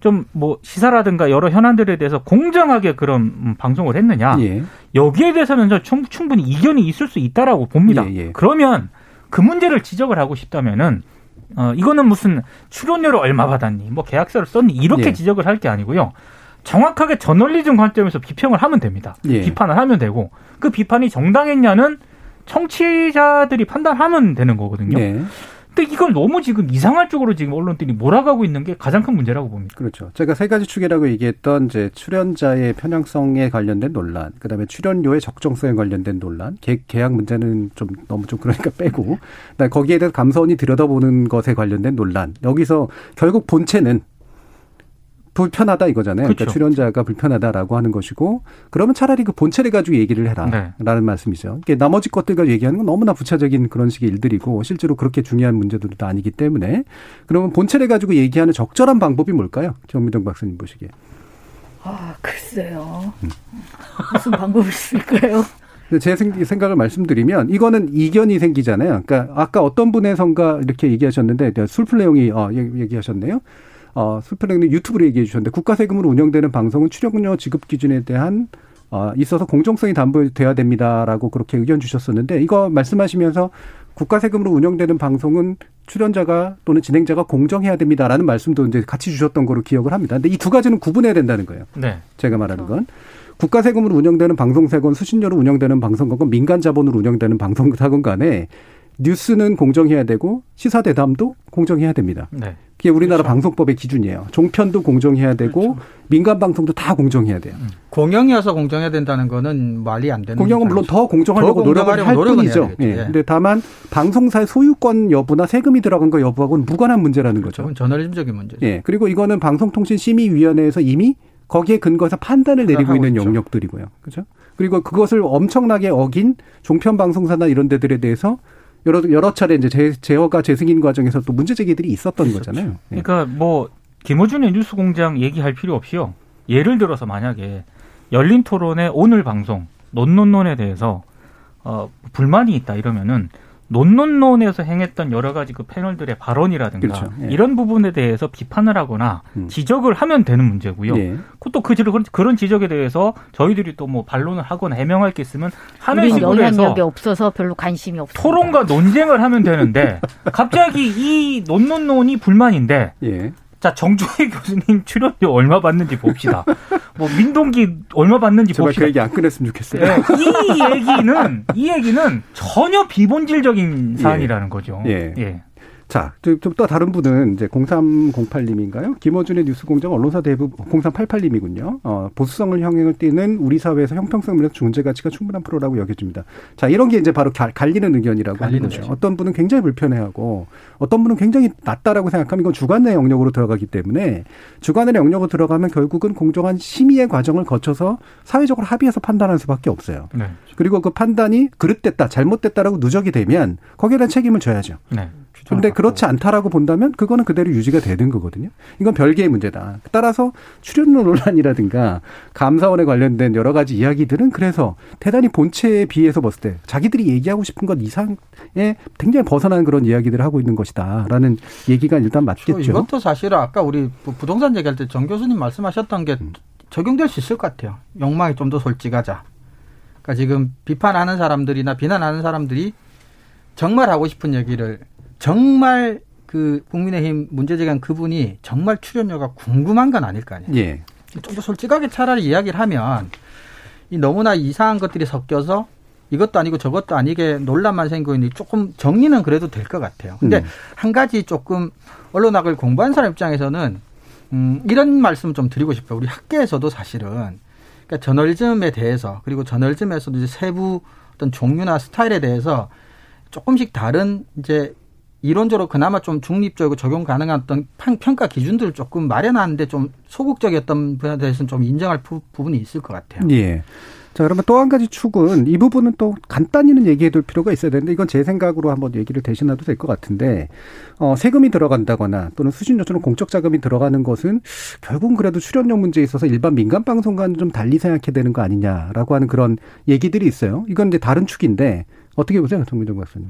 좀 뭐 시사라든가 여러 현안들에 대해서 공정하게 그런 음, 방송을 했느냐 예. 여기에 대해서는 저 충- 충분히 이견이 있을 수 있다라고 봅니다. 예, 예. 그러면 그 문제를 지적을 하고 싶다면은 어 이거는 무슨 출연료를 얼마 받았니, 뭐 계약서를 썼니 이렇게 예. 지적을 할 게 아니고요. 정확하게 저널리즘 관점에서 비평을 하면 됩니다. 예. 비판을 하면 되고 그 비판이 정당했냐는 청취자들이 판단하면 되는 거거든요. 네. 근데 이걸 너무 지금 이상한 쪽으로 지금 언론들이 몰아가고 있는 게 가장 큰 문제라고 봅니다. 그렇죠. 제가 세 가지 축이라고 얘기했던 이제 출연자의 편향성에 관련된 논란, 그다음에 출연료의 적정성에 관련된 논란, 계, 계약 문제는 좀 너무 좀 그러니까 빼고, 그다음에 거기에 대해서 감사원이 들여다보는 것에 관련된 논란. 여기서 결국 본체는 불편하다 이거잖아요. 그러니까 그렇죠. 출연자가 불편하다라고 하는 것이고, 그러면 차라리 그 본체를 가지고 얘기를 네. 해라라는 말씀이죠. 이게 나머지 것들 가지고 얘기하는 건 너무나 부차적인 그런 식의 일들이고, 실제로 그렇게 중요한 문제들도 아니기 때문에, 그러면 본체를 가지고 얘기하는 적절한 방법이 뭘까요? 정미정 박사님 보시기에. 아, 글쎄요. 무슨 방법이 있을까요? 제 생- 생각을 말씀드리면 이거는 이견이 생기잖아요. 그러니까 아까 어떤 분의 선가 이렇게 얘기하셨는데 술플레용이 어, 얘기- 얘기하셨네요. 어, 술플레용이 유튜브로 얘기해 주셨는데 국가 세금으로 운영되는 방송은 출연료 지급 기준에 대한 어, 있어서 공정성이 담보돼야 됩니다라고 그렇게 의견 주셨었는데 이거 말씀하시면서 국가 세금으로 운영되는 방송은 출연자가 또는 진행자가 공정해야 됩니다라는 말씀도 이제 같이 주셨던 거로 기억을 합니다. 근데 이 두 가지는 구분해야 된다는 거예요. 네. 제가 말하는 건 국가 세금으로 운영되는 방송사건, 수신료로 운영되는 방송사건, 민간 자본으로 운영되는 방송사건 간에 뉴스는 공정해야 되고 시사 대담도 공정해야 됩니다. 네. 그게 우리나라 방송법의 기준이에요. 종편도 공정해야 되고 민간 방송도 다 공정해야 돼요. 공영이어서 공정해야 된다는 거는 말이 안 되는 공영은 물론 더 공정하려고 더 노력을 할 뿐이죠. 예. 예. 근데 다만 방송사의 소유권 여부나 세금이 들어간 거 여부하고는 무관한 문제라는 거죠. 그건 저널리즘적인 문제죠. 예. 그리고 이거는 방송통신심의위원회에서 이미 거기에 근거해서 판단을 내리고 있는 있죠. 영역들이고요. 그죠? 그리고 그것을 엄청나게 어긴 종편 방송사나 이런 데들에 대해서 여러 여러 차례 이제 제, 제어가 재승인 과정에서 또 문제 제기들이 있었던 거잖아요. 예. 그러니까 뭐 김호준의 뉴스공장 얘기할 필요 없이요. 예를 들어서 만약에 열린 토론의 오늘 방송 논논논에 대해서 어, 불만이 있다 이러면은 논논논에서 행했던 여러 가지 그 패널들의 발언이라든가 그렇죠. 예. 이런 부분에 대해서 비판을 하거나 음. 지적을 하면 되는 문제고요. 예. 그것도 그 지- 그런 지적에 대해서 저희들이 또 뭐 반론을 하거나 해명할 게 있으면 하는 식으로 해서 영향력이 없어서 별로 관심이 없어. 토론과 논쟁을 하면 되는데 갑자기 이 논논논이 불만인데 예. 자 정주혜 교수님 출연료 얼마 받는지 봅시다. 뭐 민동기 얼마 받는지 제발 봅시다. 그 얘기 안 꺼냈으면 좋겠어요. 예, 이 얘기는 이 얘기는 전혀 비본질적인 사안이라는 거죠. 예. 자, 좀 또 다른 분은 이제 0308님인가요? 김어준의 뉴스 공장 언론사 대부분 0388님이군요. 어, 보수성을 형행을 띠는 우리 사회에서 형평성을 위해서 존재 가치가 충분한 프로라고 여겨집니다. 자, 이런 게 이제 바로 갈- 갈리는 의견이라고 하는 갈리는 거죠. 의견. 어떤 분은 굉장히 불편해하고 어떤 분은 굉장히 낮다라고 생각하면 이건 주관의 영역으로 들어가기 때문에 주관의 영역으로 들어가면 결국은 공정한 심의의 과정을 거쳐서 사회적으로 합의해서 판단할 수밖에 없어요. 네. 그리고 그 판단이 그릇됐다, 잘못됐다라고 누적이 되면 거기에 대한 책임을 져야죠. 네. 근데 그렇지 않다라고 본다면 그거는 그대로 유지가 되는 거거든요. 이건 별개의 문제다. 따라서 출연료 논란이라든가 감사원에 관련된 여러 가지 이야기들은 그래서 대단히 본체에 비해서 봤을 때 자기들이 얘기하고 싶은 것 이상에 굉장히 벗어나는 그런 이야기들을 하고 있는 것이다라는 얘기가 일단 맞겠죠. 이것도 사실은 아까 우리 부- 부동산 얘기할 때 정 교수님 말씀하셨던 게 적용될 수 있을 것 같아요. 욕망이 좀 더 솔직하자. 그러니까 지금 비판하는 사람들이나 비난하는 사람들이 정말 하고 싶은 얘기를 정말 그 국민의힘 문제 제기한 그분이 정말 출연료가 궁금한 건 아닐 거 아니에요. 예. 좀더 솔직하게 차라리 이야기를 하면 이 너무나 이상한 것들이 섞여서 이것도 아니고 저것도 아니게 논란만 생기고 조금 정리는 그래도 될 것 같아요. 근데 음. 한 가지 조금 언론학을 공부한 사람 입장에서는 음, 이런 말씀 좀 드리고 싶어요. 우리 학계에서도 사실은 그러니까 저널리즘에 대해서 그리고 저널리즘에서도 이제 세부 어떤 종류나 스타일에 대해서 조금씩 다른 이제 이론적으로 그나마 좀 중립적이고 적용 가능한 어떤 평- 평가 기준들을 조금 마련하는데 좀 소극적이었던 부분에 대해서는 좀 인정할 부, 분이 있을 것 같아요. 예. 자, 그러면 또 한 가지 축은 이 부분은 또 간단히는 얘기해 둘 필요가 있어야 되는데 이건 제 생각으로 한번 얘기를 대신해도 될 것 같은데 어, 세금이 들어간다거나 또는 수신료처럼 공적 자금이 들어가는 것은 결국은 그래도 출연료 문제에 있어서 일반 민간 방송과는 좀 달리 생각해야 되는 거 아니냐라고 하는 그런 얘기들이 있어요. 이건 이제 다른 축인데 어떻게 보세요, 정민정 박사님?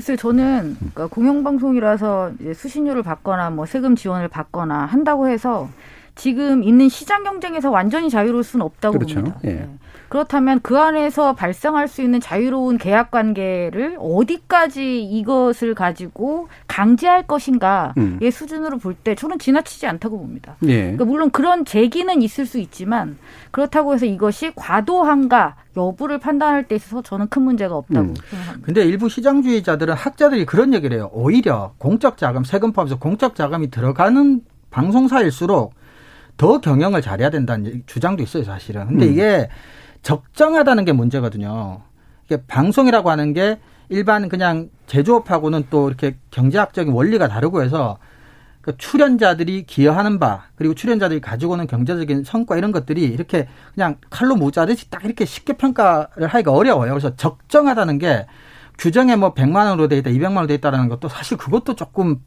글쎄요, 저는 그러니까 공영방송이라서 이제 수신료를 받거나 뭐 세금 지원을 받거나 한다고 해서 지금 있는 시장 경쟁에서 완전히 자유로울 수는 없다고 그렇죠. 봅니다. 예. 네. 그렇다면 그 안에서 발생할 수 있는 자유로운 계약 관계를 어디까지 이것을 가지고 강제할 것인가의 음. 수준으로 볼 때 저는 지나치지 않다고 봅니다. 예. 그러니까 물론 그런 제기는 있을 수 있지만 그렇다고 해서 이것이 과도한가 여부를 판단할 때 있어서 저는 큰 문제가 없다고 음. 생각합니다. 근데 일부 시장주의자들은 학자들이 그런 얘기를 해요. 오히려 공적 자금, 세금 포함해서 공적 자금이 들어가는 방송사일수록 더 경영을 잘해야 된다는 주장도 있어요, 사실은. 근데 음. 이게 적정하다는 게 문제거든요. 이게 방송이라고 하는 게 일반 그냥 제조업하고는 또 이렇게 경제학적인 원리가 다르고 해서 그 출연자들이 기여하는 바 그리고 출연자들이 가지고 오는 경제적인 성과 이런 것들이 이렇게 그냥 칼로 무자르듯이 딱 이렇게 쉽게 평가를 하기가 어려워요. 그래서 적정하다는 게 규정에 뭐 100만 원으로 돼 있다, 200만 원으로 돼 있다라는 것도 사실 그것도 조금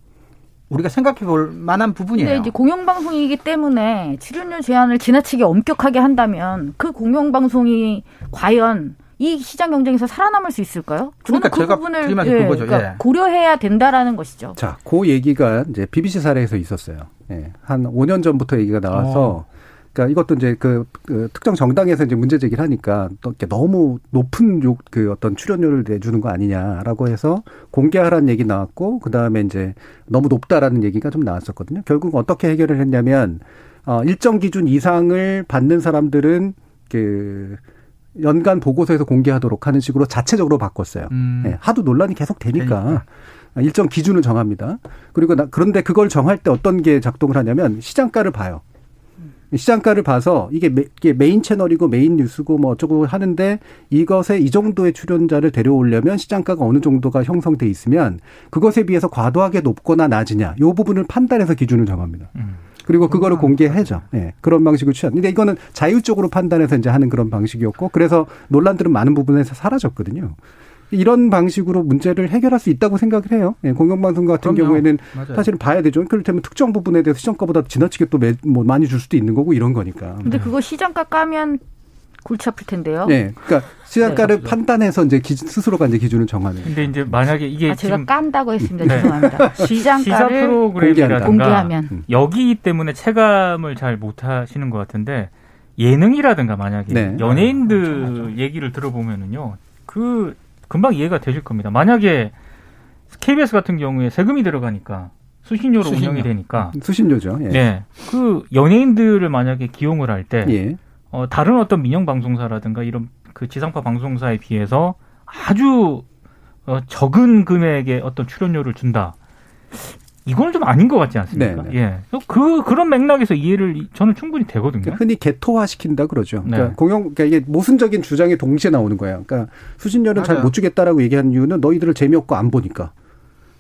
우리가 생각해 볼 만한 부분이에요. 근데 이제 공영방송이기 때문에 출연료 제한을 지나치게 엄격하게 한다면 그 공영방송이 과연 이 시장 경쟁에서 살아남을 수 있을까요? 저는 그러니까 그 제가 부분을 말이 그거죠. 예. 고려해야 된다라는 것이죠. 자, 그 얘기가 이제 BBC 사례에서 있었어요. 예. 한 5년 전부터 얘기가 나와서 그러니까 이것도 이제 그, 그 특정 정당에서 이제 문제 제기를 하니까 또 이렇게 너무 높은 요, 그 어떤 출연료를 내주는 거 아니냐라고 해서 공개하라는 얘기 나왔고 그 다음에 이제 너무 높다라는 얘기가 좀 나왔었거든요. 결국 어떻게 해결을 했냐면 어, 일정 기준 이상을 받는 사람들은 그 연간 보고서에서 공개하도록 하는 식으로 자체적으로 바꿨어요. 음. 예, 하도 논란이 계속 되니까 되니까. 일정 기준을 정합니다. 그리고 나, 그런데 그걸 정할 때 어떤 게 작동을 하냐면 시장가를 봐요. 시장가를 봐서 이게, 메, 이게 메인 채널이고 메인 뉴스고 뭐 어쩌고 하는데 이것에 이 정도의 출연자를 데려오려면 시장가가 어느 정도가 형성돼 있으면 그것에 비해서 과도하게 높거나 낮으냐 요 부분을 판단해서 기준을 정합니다. 음. 그리고 그거를 공개해줘. 예. 그런 방식을 취한. 근데 이거는 자율적으로 판단해서 이제 하는 그런 방식이었고, 그래서 논란들은 많은 부분에서 사라졌거든요. 이런 방식으로 문제를 해결할 수 있다고 생각을 해요. 예, 공영방송 같은 그럼요. 경우에는 맞아요. 사실은 봐야 되죠. 그렇다면 특정 부분에 대해서 시정가보다 지나치게 또뭐 많이 줄 수도 있는 거고 이런 거니까. 근데 그거 시장가 까면 골치 아플 텐데요. 네, 그러니까 시장가를 네. 판단해서 이제 기, 스스로가 이제 기준을 정하는. 근데 이제 만약에 이게 아, 제가 깐다고 했습니다. 네. 죄송합니다. 시, 시장가를 프로그램이라든가 공개하면 음. 여기 때문에 체감을 잘 못하시는 것 같은데 예능이라든가 만약에 네. 연예인들 얘기를 들어보면은요 그 금방 이해가 되실 겁니다. 만약에 KBS 같은 경우에 세금이 들어가니까 수신료로 수신료. 운영이 되니까 수신료죠. 예. 네. 그 연예인들을 만약에 기용을 할때 예. 어, 다른 어떤 민영 방송사라든가 이런 그 지상파 방송사에 비해서 아주 어, 적은 금액의 어떤 출연료를 준다. 이건 좀 아닌 것 같지 않습니까? 네, 네. 예. 그 그런 맥락에서 이해를 이- 저는 충분히 되거든요. 그러니까 흔히 개토화 시킨다 그러죠. 그러니까 네. 공영, 그러니까 이게 모순적인 주장이 동시에 나오는 거예요. 그러니까 수신료는 잘. 못 주겠다라고 얘기하는 이유는 너희들을 재미없고 안 보니까.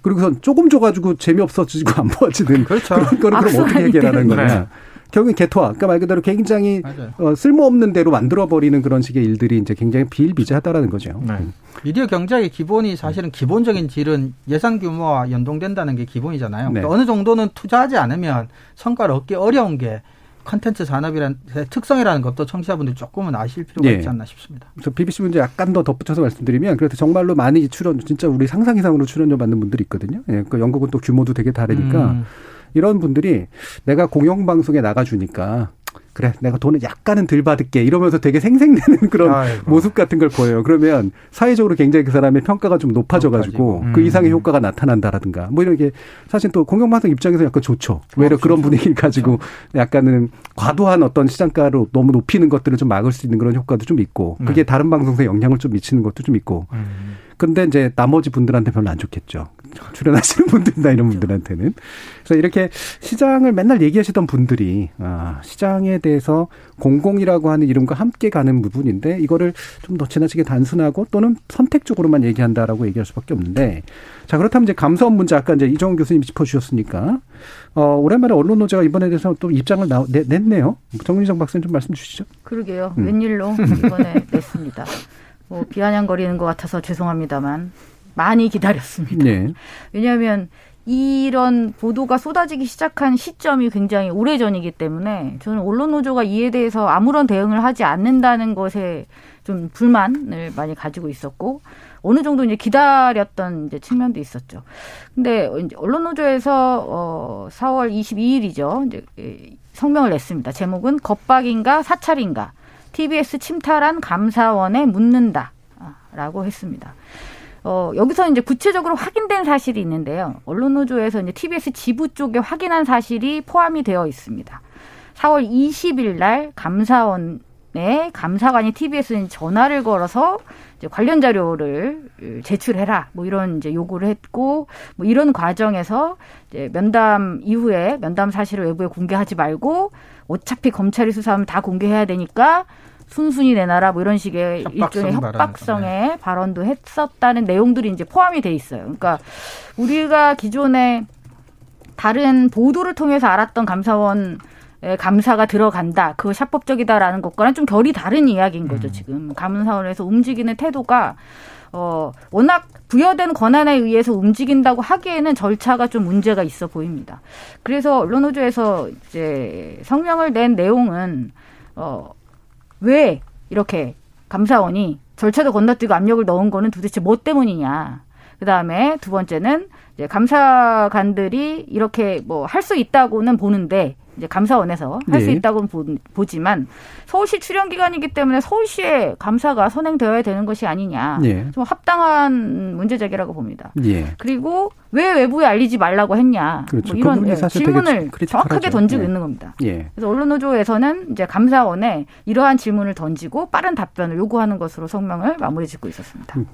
그리고선 조금 줘가지고 재미없어지고 안 보아지는 그렇죠. 그런 거를 그럼 어떻게 해결하는 거냐. 네. 결국엔 개토화. 그러니까 말 그대로 굉장히 맞아요. 어, 쓸모없는 대로 만들어버리는 그런 식의 일들이 이제 굉장히 비일비재하다라는 거죠. 네. 미디어 경제의 기본이 사실은 기본적인 질은 예산 규모와 연동된다는 게 기본이잖아요. 네. 그러니까 어느 정도는 투자하지 않으면 성과를 얻기 어려운 게 컨텐츠 산업이라는 특성이라는 것도 청취자분들이 조금은 아실 필요가 예. 있지 않나 싶습니다. 그래서 BBC 문제 약간 더 덧붙여서 말씀드리면 그래서 정말로 많이 출연 진짜 우리 상상 이상으로 출연료 받는 분들이 있거든요. 예, 그 영국은 또 규모도 되게 다르니까 음. 이런 분들이 내가 공영방송에 나가주니까 그래 내가 돈을 약간은 덜 받을게 이러면서 되게 생생내는 그런 아이고. 모습 같은 걸 보여요. 그러면 사회적으로 굉장히 그 사람의 평가가 좀 높아져 가지고 높아지고. 그 음. 이상의 효과가 나타난다라든가 뭐 이런 게 사실 또 공영방송 입장에서 약간 좋죠. 외려 그런 분위기를 가지고 약간은 과도한 어떤 시장가로 너무 높이는 것들을 좀 막을 수 있는 그런 효과도 좀 있고 그게 네. 다른 방송사에 영향을 좀 미치는 것도 좀 있고 음. 근데 이제 나머지 분들한테 별로 안 좋겠죠. 출연하시는 분들이나 이런 분들한테는. 그래서 이렇게 시장을 맨날 얘기하시던 분들이 아, 시장에 대해서 공공이라고 하는 이름과 함께 가는 부분인데 이거를 좀 더 지나치게 단순하고 또는 선택적으로만 얘기한다라고 얘기할 수 밖에 없는데 자 그렇다면 이제 감사원 문제 아까 이제 이정훈 교수님이 짚어주셨으니까 어 오랜만에 언론 노조가 이번에 대해서 또 입장을 나, 내, 냈네요. 정민정 박사님 좀 말씀 주시죠. 그러게요. 음. 웬일로 이번에 냈습니다. 뭐 비아냥거리는 것 같아서 죄송합니다만 많이 기다렸습니다. 네. 왜냐하면 이런 보도가 쏟아지기 시작한 시점이 굉장히 오래 전이기 때문에 저는 언론 노조가 이에 대해서 아무런 대응을 하지 않는다는 것에 좀 불만을 많이 가지고 있었고 어느 정도 이제 기다렸던 이제 측면도 있었죠. 근데 이제 언론 노조에서 어 4월 22일이죠. 이제 성명을 냈습니다. 제목은 겁박인가 사찰인가 TBS 침탈한 감사원에 묻는다라고 했습니다. 어, 여기서 이제 구체적으로 확인된 사실이 있는데요. 언론노조에서 이제 TBS 지부 쪽에 확인한 사실이 포함이 되어 있습니다. 4월 20일 날 감사원에 감사관이 TBS에 전화를 걸어서 이제 관련 자료를 제출해라. 뭐 이런 이제 요구를 했고 뭐 이런 과정에서 이제 면담 이후에 면담 사실을 외부에 공개하지 말고 어차피 검찰이 수사하면 다 공개해야 되니까 순순히 내놔라 뭐 이런 식의 일종의 협박성의 네. 발언도 했었다는 내용들이 이제 포함이 돼 있어요. 그러니까 우리가 기존에 다른 보도를 통해서 알았던 감사원 감사가 들어간다. 그거 샤법적이다라는 것과는 좀 결이 다른 이야기인 거죠, 음. 지금. 감사원에서 움직이는 태도가 어, 워낙 부여된 권한에 의해서 움직인다고 하기에는 절차가 좀 문제가 있어 보입니다. 그래서 언론노조에서 이제 성명을 낸 내용은 어, 왜 이렇게 감사원이 절차도 건너뛰고 압력을 넣은 거는 도대체 뭐 때문이냐. 그 다음에 두 번째는 이제 감사관들이 이렇게 뭐 할 수 있다고는 보는데 이제 감사원에서 할수 네. 있다고는 보, 지만 서울시 출연 기관이기 때문에 서울시의 감사가 선행되어야 되는 것이 아니냐 네. 좀 합당한 문제 제기라고 봅니다. 네. 그리고 왜 외부에 알리지 말라고 했냐 그렇죠. 뭐 이런 예, 질문을 정확하게 던지고 예. 있는 겁니다. 예. 그래서 언론노조에서는 이제 감사원에 이러한 질문을 던지고 빠른 답변을 요구하는 것으로 성명을 마무리 짓고 있었습니다. 음.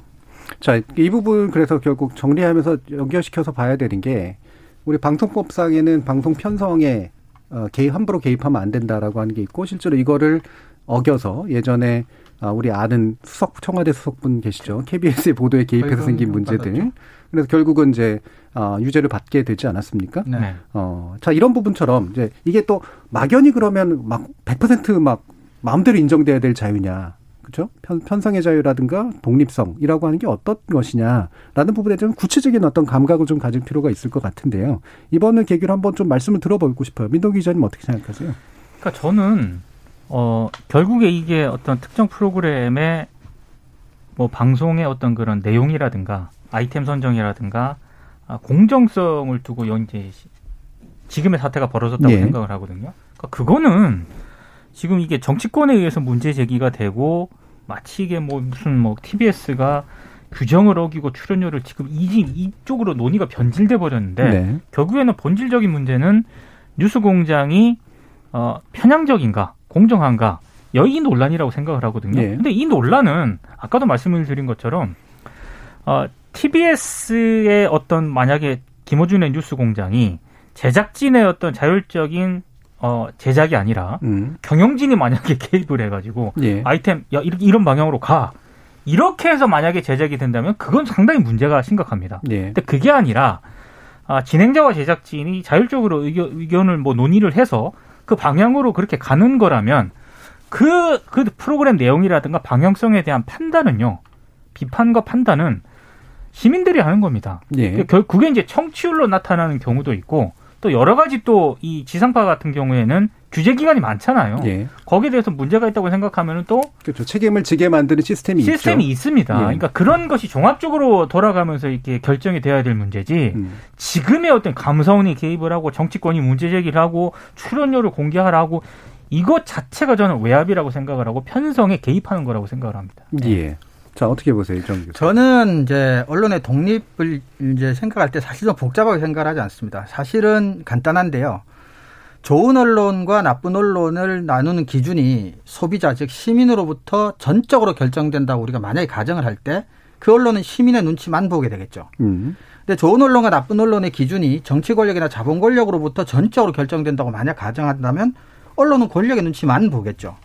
자, 이 부분 그래서 결국 정리하면서 연결시켜서 봐야 되는 게 우리 방송법상에는 방송 편성에 어, 개입 함부로 개입하면 안 된다라고 하는 게 있고 실제로 이거를 어겨서 예전에 아, 우리 아는 수석 청와대 수석분 계시죠. KBS의 보도에 개입해서 생긴 문제들. 받았죠. 그래서 결국은 이제 아, 유죄를 받게 되지 않았습니까? 네. 어, 자 이런 부분처럼 이제 이게 또 막연히 그러면 막 100%막 마음대로 인정돼야 될 자유냐? 그렇죠? 편, 편성의 자유라든가 독립성이라고 하는 게 어떤 것이냐라는 부분에 좀 구체적인 어떤 감각을 좀 가질 필요가 있을 것 같은데요. 이번을 계기로 한번 좀 말씀을 들어보고 싶어요. 민동 기자님 어떻게 생각하세요? 그러니까 저는 어 결국에 이게 어떤 특정 프로그램의 뭐 방송의 어떤 그런 내용이라든가 아이템 선정이라든가 아, 공정성을 두고 이제 지금의 사태가 벌어졌다고 네. 생각을 하거든요. 그러니까 그거는 지금 이게 정치권에 의해서 문제 제기가 되고 마치 이게 뭐 무슨 뭐 TBS가 규정을 어기고 출연료를 지금 이, 이쪽으로 논의가 변질돼 버렸는데 네. 결국에는 본질적인 문제는 뉴스공장이 어, 편향적인가 공정한가 여기 논란이라고 생각을 하거든요. 네. 근데 이 논란은 아까도 말씀을 드린 것처럼 어, TBS의 어떤 만약에 김호준의 뉴스공장이 제작진의 어떤 자율적인 어, 제작이 아니라 음. 경영진이 만약에 개입을 해가지고 예. 아이템 야 이런 방향으로 가 이렇게 해서 만약에 제작이 된다면 그건 상당히 문제가 심각합니다. 예. 근데 그게 아니라 아, 진행자와 제작진이 자율적으로 의견, 의견을 뭐 논의를 해서 그 방향으로 그렇게 가는 거라면 그, 그 프로그램 내용이라든가 방향성에 대한 판단은요, 비판과 판단은 시민들이 하는 겁니다. 예. 그게 이제 청취율로 나타나는 경우도 있고 또 여러 가지 또 이 지상파 같은 경우에는 규제 기관이 많잖아요. 예. 거기에 대해서 문제가 있다고 생각하면 또 그렇죠. 책임을 지게 만드는 시스템이 시스템이 있죠. 있습니다. 예. 그러니까 그런 것이 종합적으로 돌아가면서 이렇게 결정이 돼야 될 문제지. 음. 지금의 어떤 감사원이 개입을 하고 정치권이 문제 제기를 하고 출연료를 공개하라고 이것 자체가 저는 외압이라고 생각을 하고 편성에 개입하는 거라고 생각을 합니다. 예. 자, 어떻게 보세요, 정 교수? 저는 이제 언론의 독립을 이제 생각할 때 사실 좀 복잡하게 생각하지 않습니다. 사실은 간단한데요. 좋은 언론과 나쁜 언론을 나누는 기준이 소비자, 즉 시민으로부터 전적으로 결정된다고 우리가 만약에 가정을 할 때 그 언론은 시민의 눈치만 보게 되겠죠. 음. 근데 좋은 언론과 나쁜 언론의 기준이 정치 권력이나 자본 권력으로부터 전적으로 결정된다고 만약 가정한다면 언론은 권력의 눈치만 보겠죠.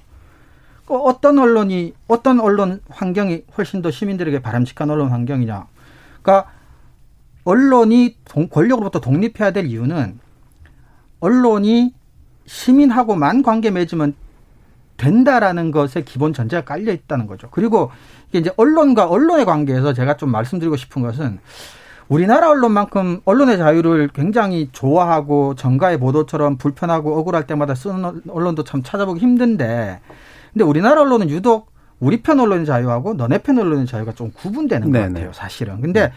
그 어떤 언론이 어떤 언론 환경이 훨씬 더 시민들에게 바람직한 언론 환경이냐. 그러니까 언론이 권력으로부터 독립해야 될 이유는 언론이 시민하고만 관계 맺으면 된다라는 것에 기본 전제가 깔려 있다는 거죠. 그리고 이게 이제 언론과 언론의 관계에서 제가 좀 말씀드리고 싶은 것은 우리나라 언론만큼 언론의 자유를 굉장히 좋아하고 정가의 보도처럼 불편하고 억울할 때마다 쓰는 언론도 참 찾아보기 힘든데 근데 우리나라 언론은 유독 우리 편 언론의 자유하고 너네 편 언론의 자유가 좀 구분되는 네네. 것 같아요, 사실은. 근데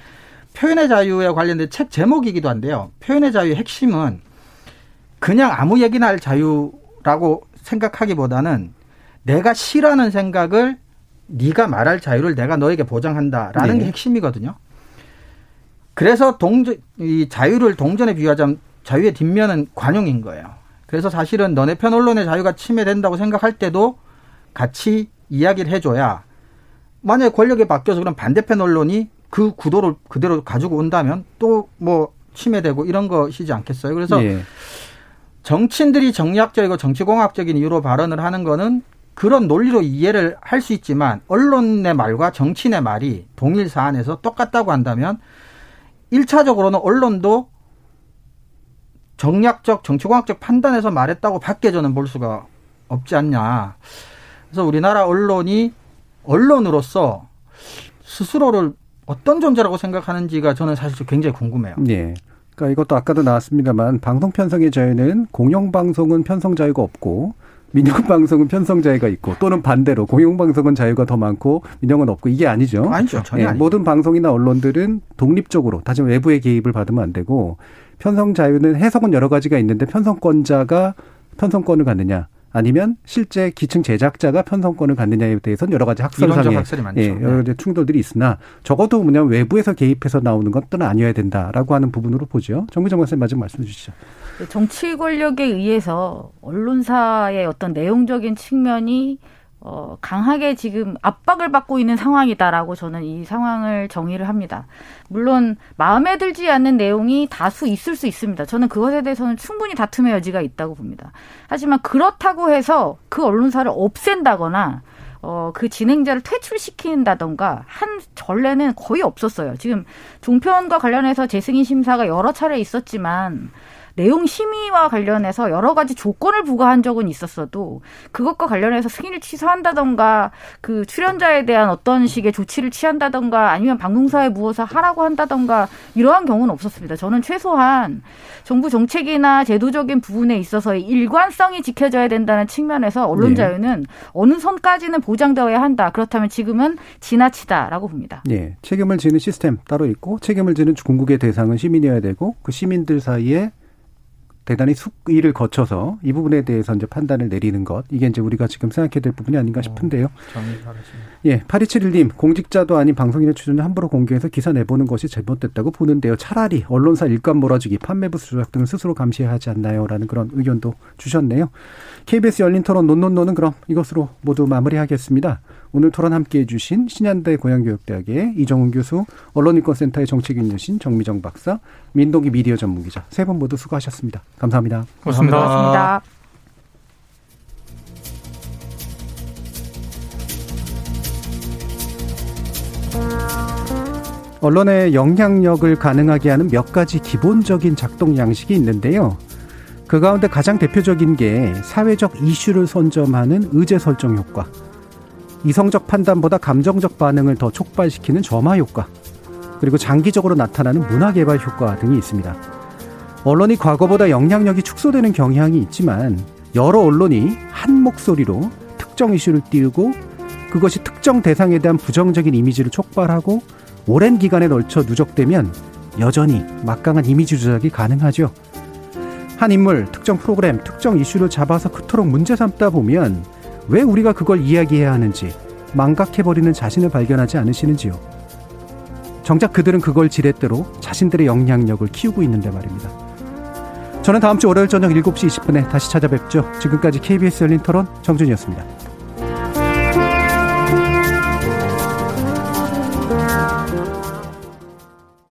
표현의 자유에 관련된 책 제목이기도 한데요. 표현의 자유의 핵심은 그냥 아무 얘기나 할 자유라고 생각하기보다는 내가 싫어하는 생각을 네가 말할 자유를 내가 너에게 보장한다라는 네. 게 핵심이거든요. 그래서 동전 이 자유를 동전에 비유하자면 자유의 뒷면은 관용인 거예요. 그래서 사실은 너네 편 언론의 자유가 침해된다고 생각할 때도 같이 이야기를 해줘야 만약에 권력이 바뀌어서 그럼 반대편 언론이 그 구도를 그대로 가지고 온다면 또 뭐 침해되고 이런 것이지 않겠어요. 그래서 예. 정치인들이 정략적이고 정치공학적인 이유로 발언을 하는 거는 그런 논리로 이해를 할 수 있지만 언론의 말과 정치인의 말이 동일 사안에서 똑같다고 한다면 일차적으로는 언론도 정략적 정치공학적 판단에서 말했다고 밖에 저는 볼 수가 없지 않냐. 그래서 우리나라 언론이 언론으로서 스스로를 어떤 존재라고 생각하는지가 저는 사실 굉장히 궁금해요. 네. 그러니까 이것도 아까도 나왔습니다만 방송 편성의 자유는 공영 방송은 편성 자유가 없고 민영 방송은 편성 자유가 있고 또는 반대로 공영 방송은 자유가 더 많고 민영은 없고 이게 아니죠. 아니죠. 전혀 네, 아니죠. 모든 방송이나 언론들은 독립적으로 다시 외부의 개입을 받으면 안 되고 편성 자유는 해석은 여러 가지가 있는데 편성권자가 편성권을 갖느냐 아니면 실제 기층 제작자가 편성권을 갖느냐에 대해서는 여러 가지 학설상의 예, 여러 가지 충돌들이 있으나 적어도 뭐냐면 외부에서 개입해서 나오는 것들은 아니어야 된다라고 하는 부분으로 보죠. 정부장 관님 마지막 말씀 주시죠. 정치 권력에 의해서 언론사의 어떤 내용적인 측면이 어, 강하게 지금 압박을 받고 있는 상황이다라고 저는 이 상황을 정의를 합니다. 물론 마음에 들지 않는 내용이 다수 있을 수 있습니다. 저는 그것에 대해서는 충분히 다툼의 여지가 있다고 봅니다. 하지만 그렇다고 해서 그 언론사를 없앤다거나 어, 그 진행자를 퇴출시킨다던가 한 전례는 거의 없었어요. 지금 종편과 관련해서 재승인 심사가 여러 차례 있었지만 내용 심의와 관련해서 여러 가지 조건을 부과한 적은 있었어도 그것과 관련해서 승인을 취소한다던가 그 출연자에 대한 어떤 식의 조치를 취한다던가 아니면 방송사에 무엇을 하라고 한다던가 이러한 경우는 없었습니다. 저는 최소한 정부 정책이나 제도적인 부분에 있어서의 일관성이 지켜져야 된다는 측면에서 언론 네. 자유는 네. 어느 선까지는 보장되어야 한다. 그렇다면 지금은 지나치다라고 봅니다. 네. 책임을 지는 시스템 따로 있고 책임을 지는 궁극의 대상은 시민이어야 되고 그 시민들 사이에 대단히 숙의를 거쳐서 이 부분에 대해서 이제 판단을 내리는 것 이게 이제 우리가 지금 생각해야 될 부분이 아닌가 싶은데요. 오, 예, 8271님 공직자도 아닌 방송인의 추천을 함부로 공개해서 기사 내보는 것이 잘못됐다고 보는데요. 차라리 언론사 일감 몰아주기, 판매부 조작 등을 스스로 감시해야 하지 않나요?라는 그런 의견도 주셨네요. KBS 열린 토론 논논논은 그럼 이것으로 모두 마무리하겠습니다. 오늘 토론 함께해 주신 신한대 고양교육대학의 이정훈 교수, 언론인권센터의 정책위원이신 정미정 박사, 민동기 미디어 전문기자 세 분 모두 수고하셨습니다. 감사합니다. 고맙습니다. 고맙습니다. 언론의 영향력을 가능하게 하는 몇 가지 기본적인 작동 양식이 있는데요. 그 가운데 가장 대표적인 게 사회적 이슈를 선점하는 의제 설정 효과, 이성적 판단보다 감정적 반응을 더 촉발시키는 점화 효과, 그리고 장기적으로 나타나는 문화 개발 효과 등이 있습니다. 언론이 과거보다 영향력이 축소되는 경향이 있지만 여러 언론이 한 목소리로 특정 이슈를 띄우고 그것이 특정 대상에 대한 부정적인 이미지를 촉발하고 오랜 기간에 걸쳐 누적되면 여전히 막강한 이미지 조작이 가능하죠. 한 인물, 특정 프로그램, 특정 이슈를 잡아서 그토록 문제 삼다 보면 왜 우리가 그걸 이야기해야 하는지 망각해버리는 자신을 발견하지 않으시는지요? 정작 그들은 그걸 지렛대로 자신들의 영향력을 키우고 있는데 말입니다. 저는 다음 주 월요일 저녁 7시 20분에 다시 찾아뵙죠. 지금까지 KBS 열린 토론 정준이었습니다.